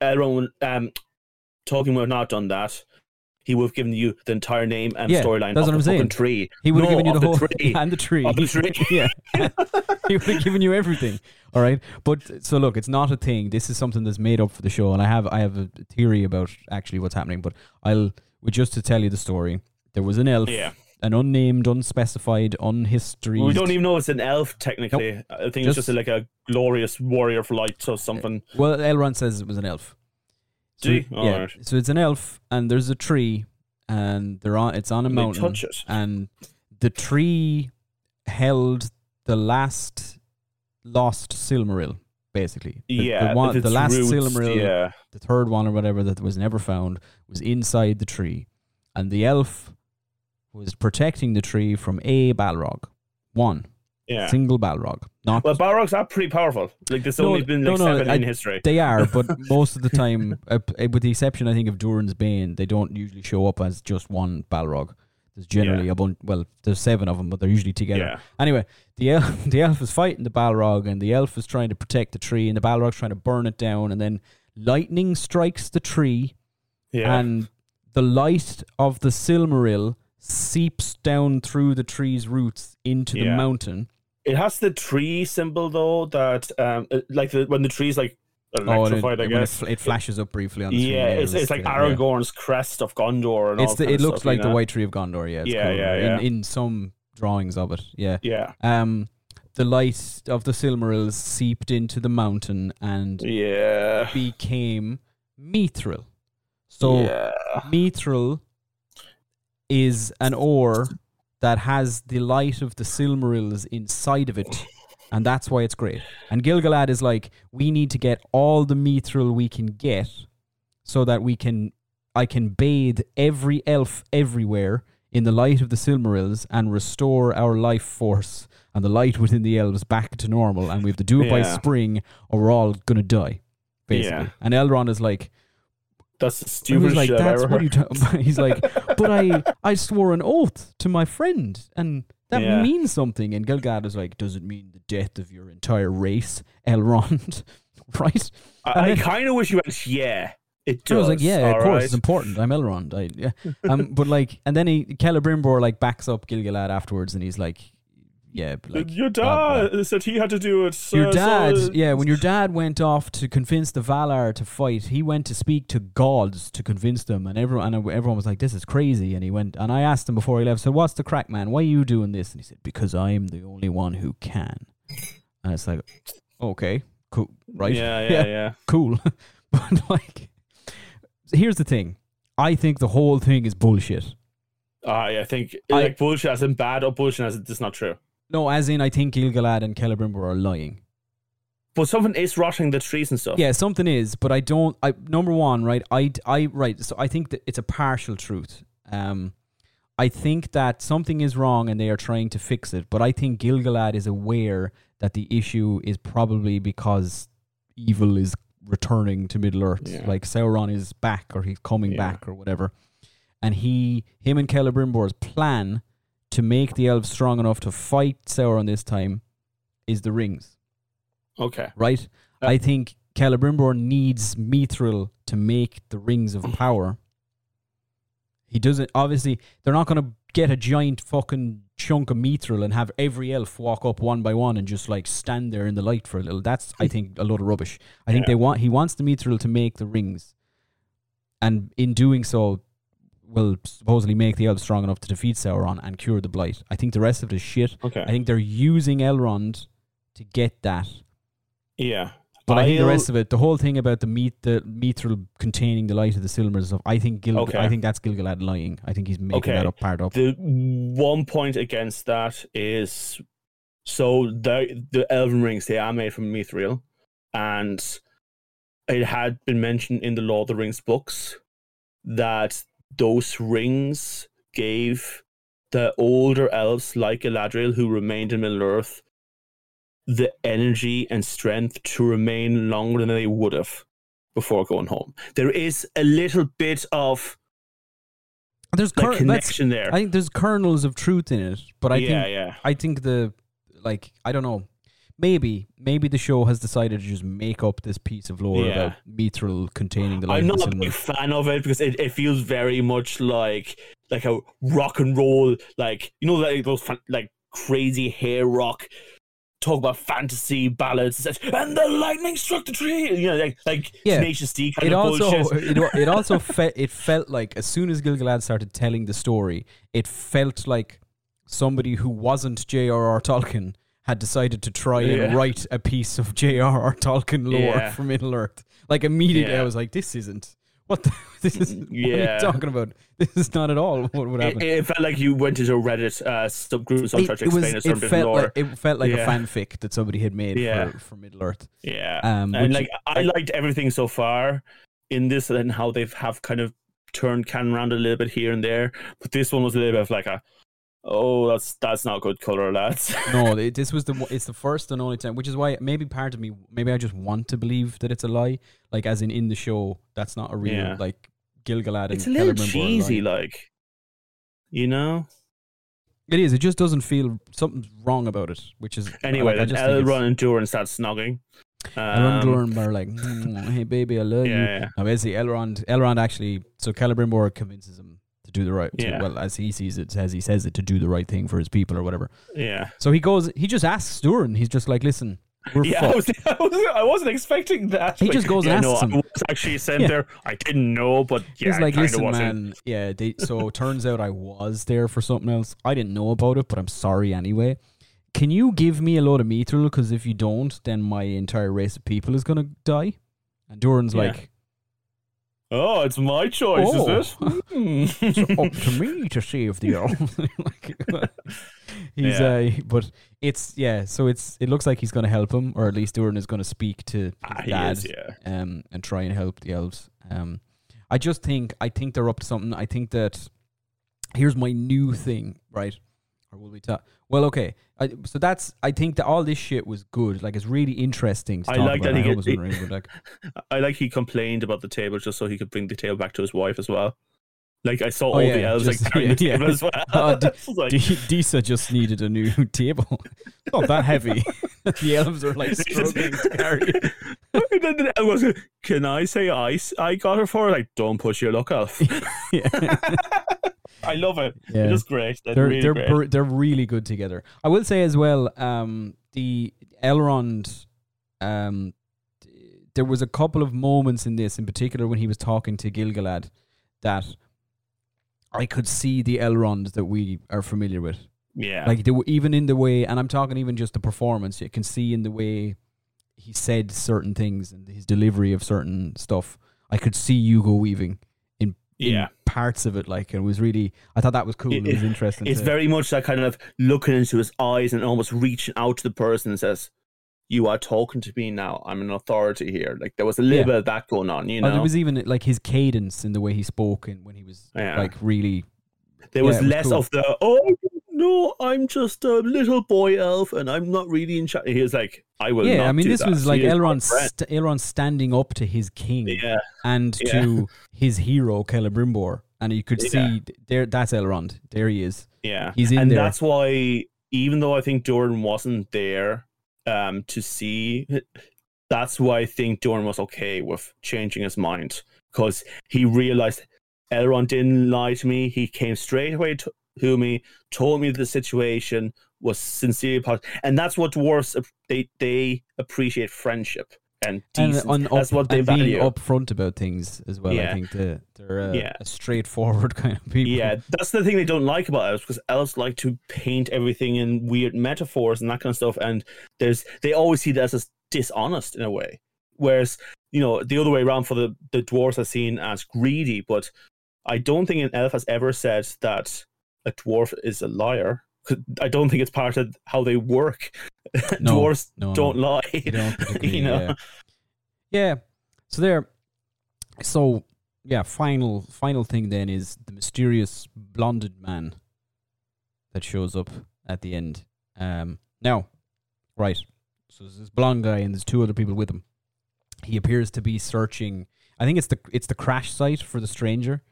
Elrond, um, Tolkien would have not done that. He would have given you the entire name and Yeah, storyline that's of what the I'm saying. tree. He would have given you the of whole tree. and the tree. Of the tree. yeah. he would have given you everything. All right. But so look, it's not a thing. This is something that's made up for the show, and I have I have a theory about actually what's happening. But I'll just to tell you the story. There was an elf, Yeah. an unnamed, unspecified, unhistory. We don't even know it's an elf technically. I think Just- it's just like a glorious warrior of light or something. Well, Elrond says it was an elf. So, yeah. Alright. So it's an elf, and there's a tree, and they're on. It's on a They mountain. touch it. and the tree held the last lost Silmaril, basically. The, yeah, the, one, the last roots, Silmaril, Yeah, the third one or whatever that was never found, was inside the tree, and the elf was protecting the tree from a Balrog, one yeah. single Balrog. Not Well, Balrogs are pretty powerful. Like there's No, only been like no, seven I- in history. They are, but most of the time, uh, with the exception, I think, of Durin's Bane, they don't usually show up as just one Balrog. There's generally Yeah. a bunch. Well, there's seven of them, but they're usually together. Yeah, Anyway, the elf, the elf is fighting the Balrog, and the elf is trying to protect the tree, and the Balrog's trying to burn it down, and then lightning strikes the tree, yeah. and the light of the Silmaril seeps down through the tree's roots into the Yeah. mountain. it has the tree symbol though that um uh, like the, when the tree's like Oh, it, electrified. I when it guess. it flashes up briefly on the screen. yeah, it's, it's like the- yeah. Aragorn's crest of Gondor, and It's all the, it looks stuff, like you the? White Tree of Gondor. Yeah, it's Yeah, cool. yeah, yeah. In, in some drawings of it, yeah. Yeah, Um, the light of the Silmarils seeped into the mountain and yeah. became Mithril. So yeah. Mithril is an ore that has the light of the Silmarils inside of it, and that's why it's great. And Gilgalad is like, we need to get all the Mithril we can get, so that we can, I can bathe every elf everywhere in the light of the Silmarils and restore our life force and the light within the elves back to normal. And we have to do it by spring, or we're all gonna die, basically. Yeah. And Elrond is like, That's the stupidest like, shit I've "That's ever what heard. you." Ta-. He's like, "But I, I swore an oath to my friend, and that Yeah. means something." And Gilgad is like, "Does it mean the death of your entire race, Elrond?" right? I, And I kind of wish you went. Yeah, it does. I was like, "Yeah, of course, right." it's important. I'm Elrond." I, yeah. um, but like, and then he Celebrimbor like backs up Gilgalad afterwards, and he's like, "Yeah, like Your blah, dad said he had to do it. Your uh, dad, so- yeah, when your dad went off to convince the Valar to fight, he went to speak to gods to convince them, and everyone, and everyone was like, "This is crazy." And he went, and I asked him before he left, "So what's the crack, man? Why are you doing this?" And he said, "Because I'm the only one who can." And it's like, okay, cool, right? Yeah, Yeah. yeah, yeah. cool. but like, here's the thing: I think the whole thing is bullshit. I I think I- like bullshit as in bad or bullshit as it's not true. No, as in, I think Gilgalad and Celebrimbor are lying. but something is rotting the trees and stuff. Yeah, something is, but I don't. I number one, right? I I right. So I think that it's a partial truth. Um, I think that something is wrong and they are trying to fix it. But I think Gilgalad is aware that the issue is probably because evil is returning to Middle Earth. Yeah. Like Sauron is back or he's coming Yeah. back or whatever. And he, him and Celebrimbor's plan to make the elves strong enough to fight Sauron this time is the rings Okay. right? Uh, I think Celebrimbor needs Mithril to make the rings of power. He doesn't. Obviously, they're not going to get a giant fucking chunk of Mithril and have every elf walk up one by one and just like stand there in the light for a little. That's, I think, a load of rubbish. I think they want. He wants the Mithril to make the rings, and in doing so, will supposedly make the elves strong enough to defeat Sauron and cure the blight. I think the rest of it is shit. Okay. I think they're using Elrond to get that. yeah. But I think the rest of it, the whole thing about the meat, the mithril containing the light of the Silmars and stuff, I think Gil- Okay. I think that's Gilgalad lying. I think he's making Okay. that up part up. The one point against that is so the the elven rings they are made from mithril, and it had been mentioned in the Lord of the Rings books that those rings gave the older elves like Galadriel who remained in Middle Earth the energy and strength to remain longer than they would have before going home. There is a little bit of There's like cur- connection there. I think there's kernels of truth in it, but I yeah, think yeah. I think the like I don't know. Maybe maybe the show has decided to just make up this piece of lore Yeah. about mithril containing the light I'm not a big fan of it because it, it feels very much like like a rock and roll, like you know, like those fan, like crazy hair rock. Talk about fantasy ballads, and the lightning struck the tree. You know, like like Yeah. Tenacious D kind It of also bullshit. it, it also fe- it felt like as soon as Gilgalad started telling the story, it felt like somebody who wasn't J.R.R. Tolkien had decided to try and write a piece of J.R.R. Tolkien lore Yeah. for Middle Earth. Like immediately, I was like, "This isn't what the, this is. What are Yeah. you talking about? This is not at all what would It, happen." it felt like you went into a Reddit uh, subgroup or something to it, was. explain a certain It felt lore. like it felt like Yeah. a fanfic that somebody had made Yeah. for, for Middle Earth. Yeah, Um, and like I liked everything so far in this, and how they've have kind of turned canon around a little bit here and there. But this one was a little bit of like a, oh, that's that's not good color, lads. no, this was the it's the first and only time, which is why maybe part of me maybe I just want to believe that it's a lie, like as in in the show that's not a real Yeah. like Gilgalad. it's a little Celebrimbor are cheesy, lying. like you know. It is. It just doesn't feel something's wrong about it, which is Anyway, like, then just think it's- Elrond and Durin start snogging. Elrond Um, and Durin are like, "Mm, "Hey baby, I love you." yeah, yeah. Now basically, Elrond, Elrond actually, so Celebrimbor convinces him to do the right, to, Yeah. well as he sees it, as he says it, to do the right thing for his people or whatever. yeah. So he goes, he just asks Durin. He's just like, "Listen, we're Yeah, fucked." I, was, I, was, wasn't expecting that. He just goes and yeah, asks no, him. I was actually sent Yeah. there. I didn't know, but yeah, He's like, I kind of listen, wasn't. man. Yeah, they, so turns out I was there for something else. I didn't know about it, but I'm sorry anyway. Can you give me a load of mithril? Because if you don't, then my entire race of people is gonna die. And Durin's Yeah. like, Oh, it's my choice, Oh. is it? it's Hmm. up to me to save the elves. Like, he's Yeah. uh, but it's yeah. So it's it looks like he's gonna help him, or at least Durin is gonna speak to his Ah, dad is, yeah. um, and try and help the elves. Um, I just think I think they're up to something. I think that here's my new thing, right? Or will we talk? Well, okay. I, so that's I think that all this shit was good. Like it's really interesting. To I like about. that I he really good. Like, I like he complained about the table just so he could bring the table back to his wife as well. Like I saw Oh, all yeah, the elves just- like carrying the table yeah. as well. Oh, d- like- D- Disa just needed a new table. Not that heavy. the elves are like struggling to carry. it. and then the elf was, Can I say I, s- I got her for her? Like, don't push your luck, elf. Yeah. I love it. Yeah. It's great. They're, they're really they're great. br- they're really good together. I will say as well, um, the Elrond, um, there was a couple of moments in this, in particular when he was talking to Gilgalad, that I could see the Elrond that we are familiar with. yeah. Like they were even in the way, and I'm talking even just the performance. You can see in the way he said certain things and his delivery of certain stuff. I could see Hugo Weaving in, in Yeah. parts of it. Like it was really, I thought that was cool. It, It- was interesting. It's very much that kind of looking into his eyes and almost reaching out to the person and says, you are talking to me now. I'm an authority here. Like there was a little Yeah. bit of that going on, you Oh, know. there was even like his cadence in the way he spoke and when he was Yeah. like really There was it was less cool. of the oh no, I'm just a little boy elf and I'm not really in charge. He was like, I will. yeah. I mean, this that. was like Elrond, st- Elrond standing up to his king Yeah, and Yeah. to his hero Celebrimbor, and you could Yeah. see there. That's Elrond. There he is. yeah. He's in and there. that's why, even though I think Durin wasn't there um, to see, that's why I think Durin was okay with changing his mind because he realized Elrond didn't lie to me. He came straight away to, me, told me the situation was sincerely positive, and that's what dwarves they they appreciate friendship and And on up, that's what they and value. being upfront about things as well. I Yeah. think the, they're a, Yeah. a straightforward kind of people. Yeah, that's the thing they don't like about elves because elves like to paint everything in weird metaphors and that kind of stuff. And there's they always see that as dishonest in a way. Whereas, you know, the other way around for the, the dwarves are seen as greedy, but I don't think an elf has ever said that a dwarf is a liar. I don't think it's part of how they work. No, Dwarves no, no. don't lie. They don't particularly, you know? yeah. yeah. So there. So yeah, final final thing then is the mysterious blonded man that shows up at the end. Um, now, right. So there's this blonde guy and there's two other people with him. He appears to be searching. I think it's the it's the crash site for the stranger.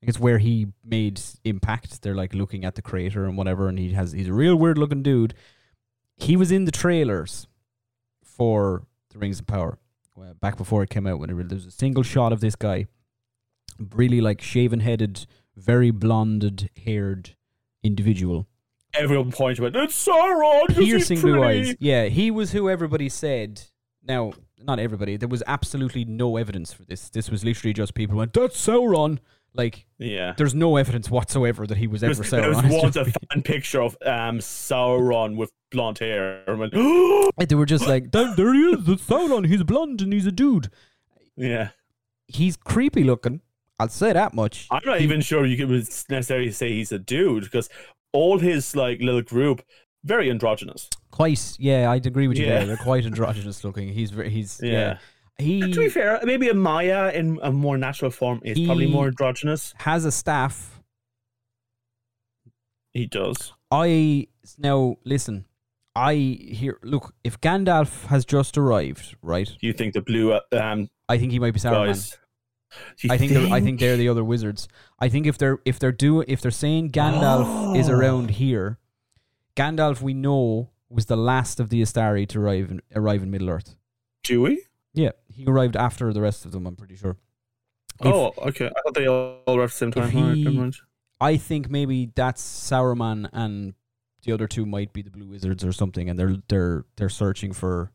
Think it's where he made impact. They're like looking at the crater and whatever, and he has he's a real weird looking dude. He was in the trailers for the Rings of Power well, back before it came out. When it, re- there was a single shot of this guy, really like shaven headed, very blonded haired individual, Everyone points about it's Sauron. piercing blue eyes. Yeah, he was who everybody said. Now, not everybody. There was absolutely no evidence for this. This was literally just people went, "That's Sauron." Like, Yeah. there's no evidence whatsoever that he was ever There's, there was once a fan picture of um, Sauron with blonde hair. Went, they were just like, there, there he is. That's Sauron. He's blonde and he's a dude. yeah. He's creepy looking. I'll say that much. I'm not He- even sure you could necessarily say he's a dude because all his like little group very androgynous. Quite, yeah, I'd agree with you Yeah. there. They're quite androgynous looking. He's he's, yeah. Yeah. He to be fair, maybe a Maia in a more natural form is probably more androgynous. has a staff. He does. I now listen. I hear. Look, if Gandalf has just arrived, right? Do you think the blue uh, um I think he might be Saruman. guys? I think they're, I think they're the other wizards. I think if they're if they're do if they're saying Gandalf is Oh. around here, Gandalf we know was the last of the Istari to arrive in, arrive in Middle Earth. Do we? Yeah, he arrived after the rest of them. I'm pretty sure. If- oh, okay. I thought they all, arrived at the same time. He-. I think maybe that's Saruman and the other two might be the Blue Wizards or something, and they're they're they're searching for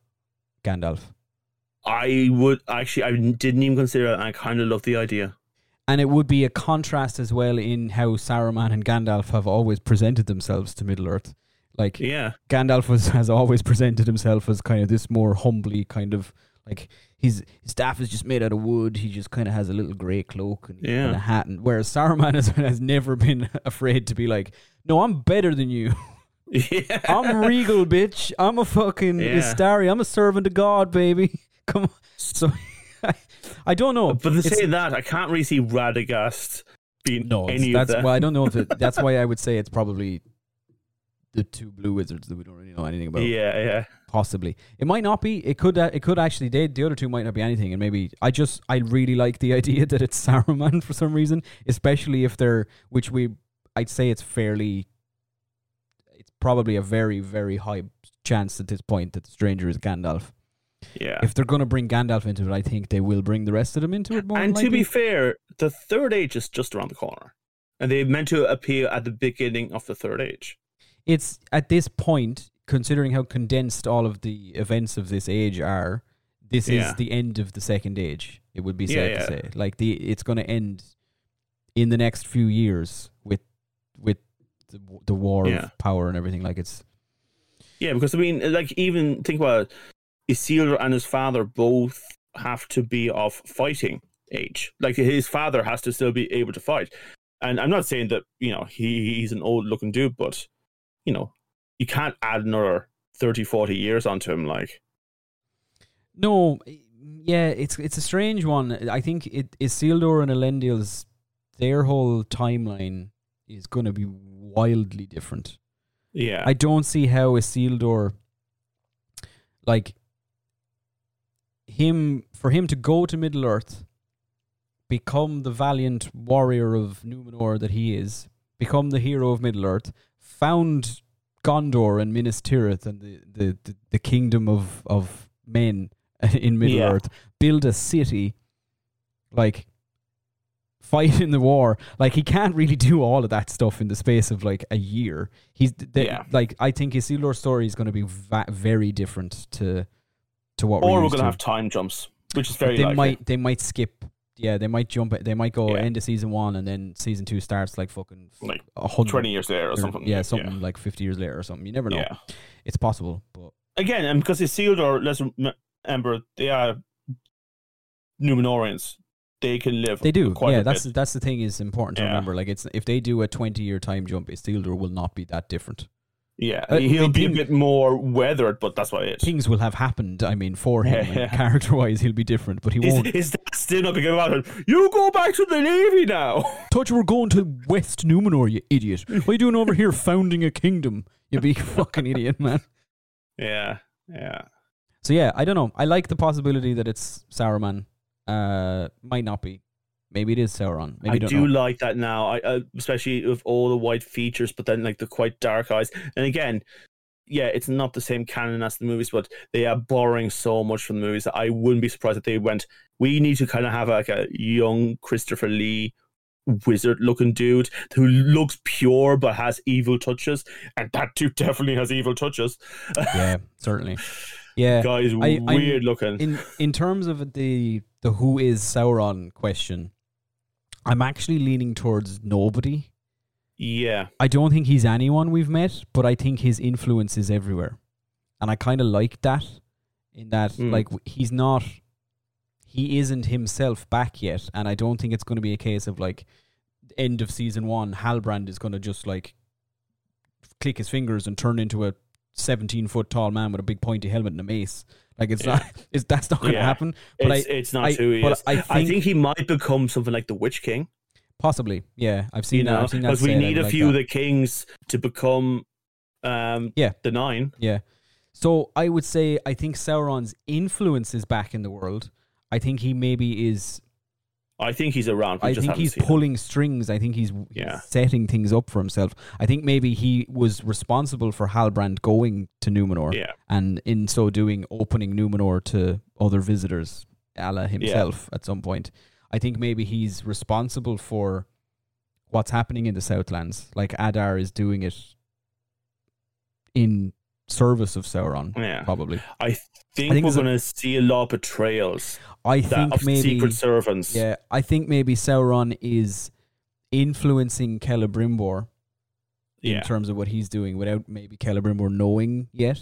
Gandalf. I would actually. I didn't even consider it. and I kind of love the idea. And it would be a contrast as well in how Saruman and Gandalf have always presented themselves to Middle Earth. Like Yeah. Gandalf was, has always presented himself as kind of this more humbly kind of like his, his staff is just made out of wood. He just kind of has a little grey cloak and, Yeah. and a hat. And whereas Saruman has, has never been afraid to be like, no, I'm better than you. Yeah. I'm regal, bitch. I'm a fucking Yeah. Istari. I'm a servant of God, baby. Come on. So I don't know. But to say that, I can't really see Radagast being no, any of that's that. well. I don't know if it, that's why I would say it's probably the two blue wizards that we don't really know anything about. yeah, yeah. Possibly, it might not be. It could. Uh, it could actually. They, the other two might not be anything. And maybe I just. I really like the idea that it's Saruman for some reason, especially if they're. Which we. I'd say it's fairly. It's probably a very very high chance at this point that the stranger is Gandalf. Yeah. If they're going to bring Gandalf into it, I think they will bring the rest of them into it. More and to be fair, the third age is just around the corner. And they meant to appear at the beginning of the third age. It's at this point, considering how condensed all of the events of this age are, this Yeah. is the end of the second age. It would be safe yeah. to say, like the it's going to end in the next few years with with the, the war of power and everything. Like it's Yeah, because I mean, like, even think about it. Isildur and his father both have to be of fighting age. Like, his father has to still be able to fight. And I'm not saying that, you know, he, he's an old looking dude, but, you know, you can't add another 30, 40 years onto him. Like, No, yeah, it's it's a strange one. I think it Isildur and Elendil's their whole timeline is going to be wildly different. yeah, I don't see how a Isildur, like him, for him to go to Middle Earth, become the valiant warrior of Numenor that he is, become the hero of Middle Earth, found Gondor and Minas Tirith and the, the, the, the kingdom of, of men in Middle Yeah. Earth, build a city, like fight in the war. Like he can't really do all of that stuff in the space of like a year. He's the, Yeah. like I think Isildur's story is going to be va- very different to to what or we're we're gonna have time jumps, which is But very they likely. might they might skip. Yeah, they might jump. They might go Yeah. end of season one and then season two starts like fucking Like twenty years later or or- something. Yeah, something like fifty years later or something. You never know. Yeah. It's possible, but Again, and because Isildur, let's remember, they are Numenorians. They can live. they do. Quite yeah, that's bit. that's the thing is important to Yeah. remember. Like it's if they do a twenty year time jump, Isildur will not be that different. Yeah, Uh, he'll be think- a bit more weathered, but that's what it is. Things will have happened. I mean, for him, Yeah, yeah. character wise, he'll be different, but he Is, won't. is that still not going to get about it? You go back to the navy now. Thought you were going to West Numenor, you idiot. What are you doing over here founding a kingdom? You big fucking idiot, man. Yeah, yeah. So yeah, I don't know. I like the possibility that it's Sauron. Uh, might not be. Maybe it is Sauron. Maybe I do know. like that now, I, uh, especially with all the white features, but then like the quite dark eyes. And again, yeah, it's not the same canon as the movies, but they are borrowing so much from the movies that I wouldn't be surprised if they went. We need to kind of have like a young Christopher Lee wizard looking dude who looks pure but has evil touches, and that dude definitely has evil touches. yeah, certainly. Yeah. Guy's I- I'm- weird looking. In in terms of the the who is Sauron question, I'm actually leaning towards nobody. yeah, I don't think he's anyone we've met, but I think his influence is everywhere. And I kind of like that in that Mm. like he's not he isn't himself back yet and I don't think it's going to be a case of like end of season 1 Halbrand is going to just like click his fingers and turn into a 17 foot tall man with a big pointy helmet and a mace. Like it's Yeah. not it's that's not going to Yeah. happen, but it's, I it's not I- who he is. I I think- think, he might become something like the Witch King. possibly. Yeah, I've seen you that. I've seen that because we need a like few that. of the kings to become um Yeah. the nine. Yeah. So I would say I think Sauron's influence is back in the world. I think he maybe is. I think he's around. I think he's seen him. pulling strings. I think he's, he's Yeah. setting things up for himself. I think maybe he was responsible for Halbrand going to Numenor, Yeah, and in so doing, opening Numenor to other visitors, a la himself at some point. I think maybe he's responsible for what's happening in the Southlands. Like Adar is doing it in service of Sauron, yeah. probably. I think, I think we're going to see a lot of betrayals I that, think of maybe secret servants. yeah, I think maybe Sauron is influencing Celebrimbor in terms of what he's doing without maybe Celebrimbor knowing yet.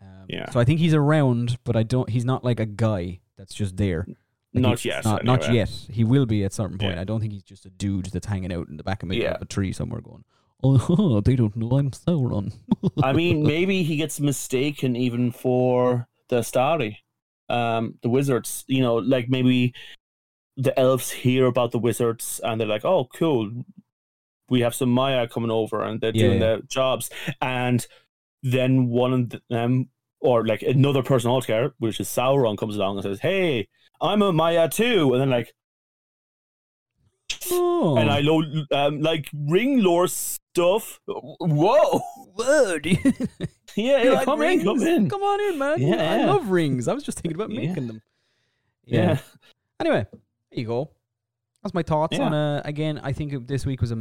Um, Yeah. So I think he's around, but I don't. He's not like a guy that's just there. Like not yet. Not, not yet. He will be at certain point. Yeah. I don't think he's just a dude that's hanging out in the back of, Yeah. of a tree somewhere going, "Oh, they don't know I'm Sauron." I mean, maybe he gets mistaken even for the Istari, um, the wizards. You know, like maybe the elves hear about the wizards and they're like, "Oh, cool, we have some Maia coming over and they're Yeah, doing yeah. their jobs." And then one of them, or like another person altogether, which is Sauron, comes along and says, "Hey, I'm a Maia too," and then like. Oh, And I know, um, like ring lore stuff. Whoa! word. Yeah, You yeah like come rings? in, come in. Come on in, man. Yeah, I love rings. I was just thinking about Yeah. making them. Yeah. Anyway, there you go. That's my thoughts Yeah. on. Uh, again, I think this week was a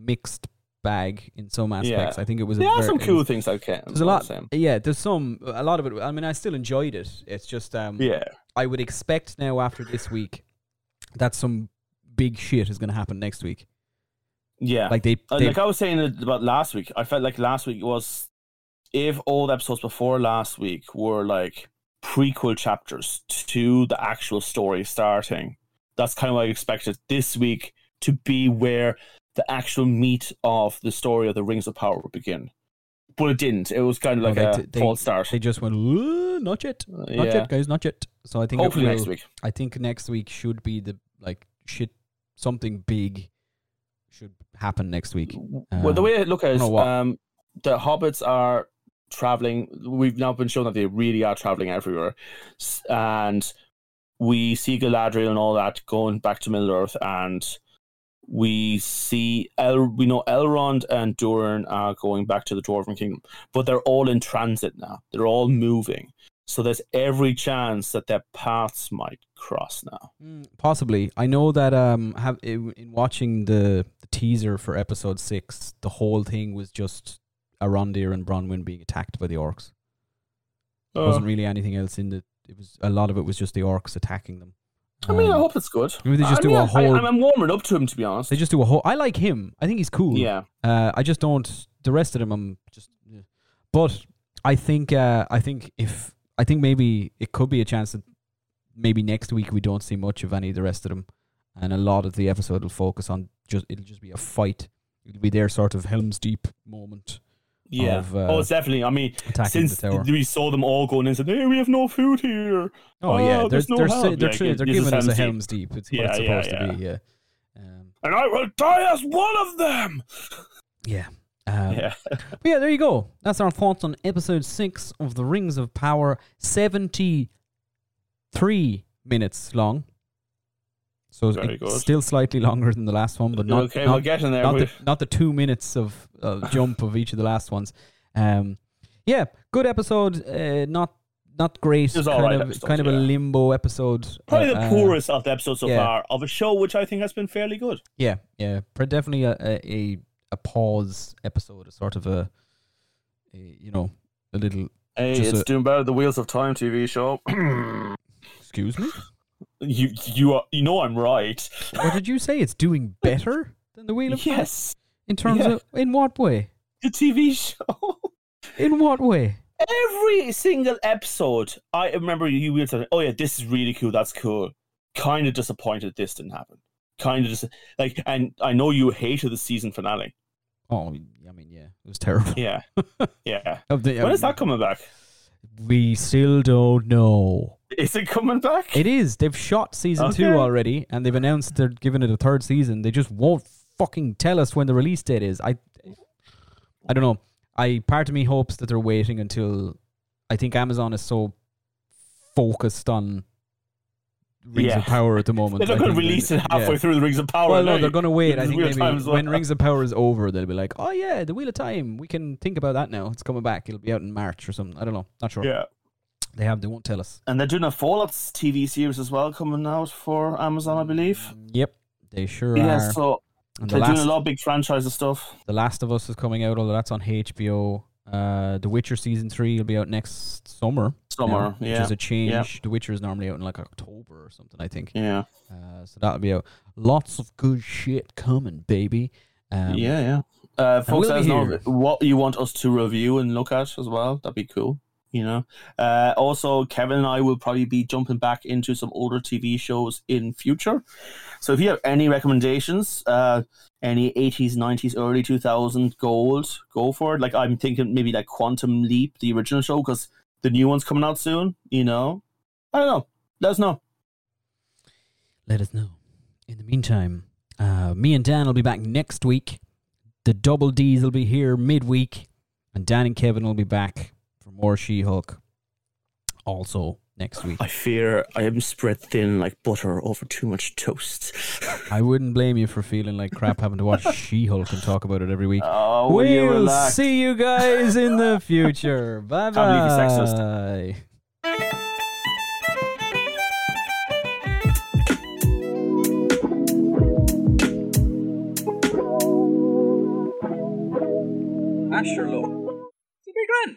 mixed bag in some aspects. Yeah. I think it was. There a are some cool was- things I can. There's a lot. Yeah, there's some. A lot of it. I mean, I still enjoyed it. It's just. Um, Yeah, I would expect now after this week that some big shit is going to happen next week. yeah. Like they, Uh, they like I was saying about last week, I felt like last week was if all the episodes before last week were like prequel chapters to the actual story starting. That's kind of what I expected this week to be where the actual meat of the story of the Rings of Power would begin. but it didn't. It was kind of No, like they a they- false start. They just went, "Uh, not yet, Uh, not yeah. yet, guys, not yet. So I think Hopefully will- next week. I think next week should be the like shit. Something big should happen next week. well, the Um, way I look at it um, the hobbits are traveling. We've now been shown that they really are traveling everywhere, and we see Galadriel and all that going back to Middle Earth, and we see El. We know Elrond and Durin are going back to the Dwarven Kingdom, but they're all in transit now. They're all moving, so there's every chance that their paths might cross now. Mm, Possibly. I know that um have in in watching the, the teaser for episode six, the whole thing was just Arondir and Bronwyn being attacked by the orcs. There Uh, wasn't really anything else in the. It was a lot of it was just the orcs attacking them. I mean, I Um, hope it's good. maybe they just I do mean, a I- whole- I, I'm warming up to him, to be honest. they just do a whole. I like him. I think he's cool. yeah. Uh, I just don't. The rest of them, I'm just. yeah. But I think. Uh, I think if I think maybe it could be a chance that maybe next week we don't see much of any of the rest of them, and a lot of the episode will focus on just. It'll just be a fight. It'll be their sort of Helm's Deep moment Yeah. of, uh, oh, it's definitely. I mean, since the tower. we saw them all going in and said, "Hey, we have no food here." Oh yeah, oh, they're no they're, si- they're, Yeah, they're giving us a Helm's Deep. Deep. It's what Yeah, it's yeah, supposed to be. Yeah. Um, And I will die as one of them. yeah. Um, yeah. But yeah, there you go. That's our thoughts on episode six of The Rings of Power. 73 minutes long. So it's good. still slightly longer than the last one, but not, okay, we're not, getting there. not, the, not the two minutes of uh, jump of each of the last ones. Um, yeah, good episode. Uh, not not great. Kind alright of episode, kind of a limbo episode. Probably Uh, the poorest of the episodes so yeah. far of a show, which I think has been fairly good. Yeah, yeah, definitely a, a a a pause episode, a sort of a, a you know a little. Hey, it's a- doing better the Wheels of Time TV show. Excuse me. you, you, are, you know, I'm right. What did you say? It's doing better than the Wheel of Time? Yes, In terms Yeah. of in what way? the TV show. In what way? Every single episode, I remember you were saying, "Oh yeah, this is really cool. That's cool." Kind of disappointed this didn't happen. Kind of just like, and I know you hated the season finale. Oh, I mean, yeah, it was terrible. Yeah, yeah. The- When is um, that coming back? We still don't know. Is it coming back? It is. They've shot season two already, and they've announced they're giving it a third season. They just won't fucking tell us when the release date is. I, I don't know. I part of me hopes that they're waiting until. I think Amazon is so focused on Rings Yeah. of Power at the moment. They're not going to release it halfway yeah. through the Rings of Power. Well, no, they're going to wait. I think maybe Time as well. when Rings of Power is over, they'll be like, "Oh yeah, the Wheel of Time. We can think about that now. It's coming back. It'll be out in March or something. I don't know. Not sure. Yeah. They have. They won't tell us. And they're doing a Fallout TV series as well coming out for Amazon, I believe. Mm, yep, they sure Yeah, are. so And they're doing last, a lot of big franchise stuff. the Last of Us is coming out. Although that's on HBO. Uh, The Witcher season three will be out next summer. Summer, now, which yeah. is a change. Yeah. The Witcher is normally out in like October or something. I think. Yeah. Uh, so that'll be out. Lots of good shit coming, baby. Um, yeah, yeah. Uh, folks, we'll let us know what you want us to review and look at as well. That'd be cool. You know. Uh, also, Kevin and I will probably be jumping back into some older TV shows in future. So if you have any recommendations, uh, any eighties, nineties, early two thousand gold, go for it. Like I'm thinking maybe like Quantum Leap, the original show, because the new one's coming out soon. You know. I don't know. Let us know. let us know. In the meantime, uh, me and Dan will be back next week. The double D's will be here midweek, and Dan and Kevin will be back for more She Hulk. Also next week. I fear I am spread thin like butter over too much toast. I wouldn't blame you for feeling like crap having to watch She Hulk and talk about it every week. Oh, will you we'll relax? see you guys in the future. bye Can't believe you're bye. Asher look. It'll be grand.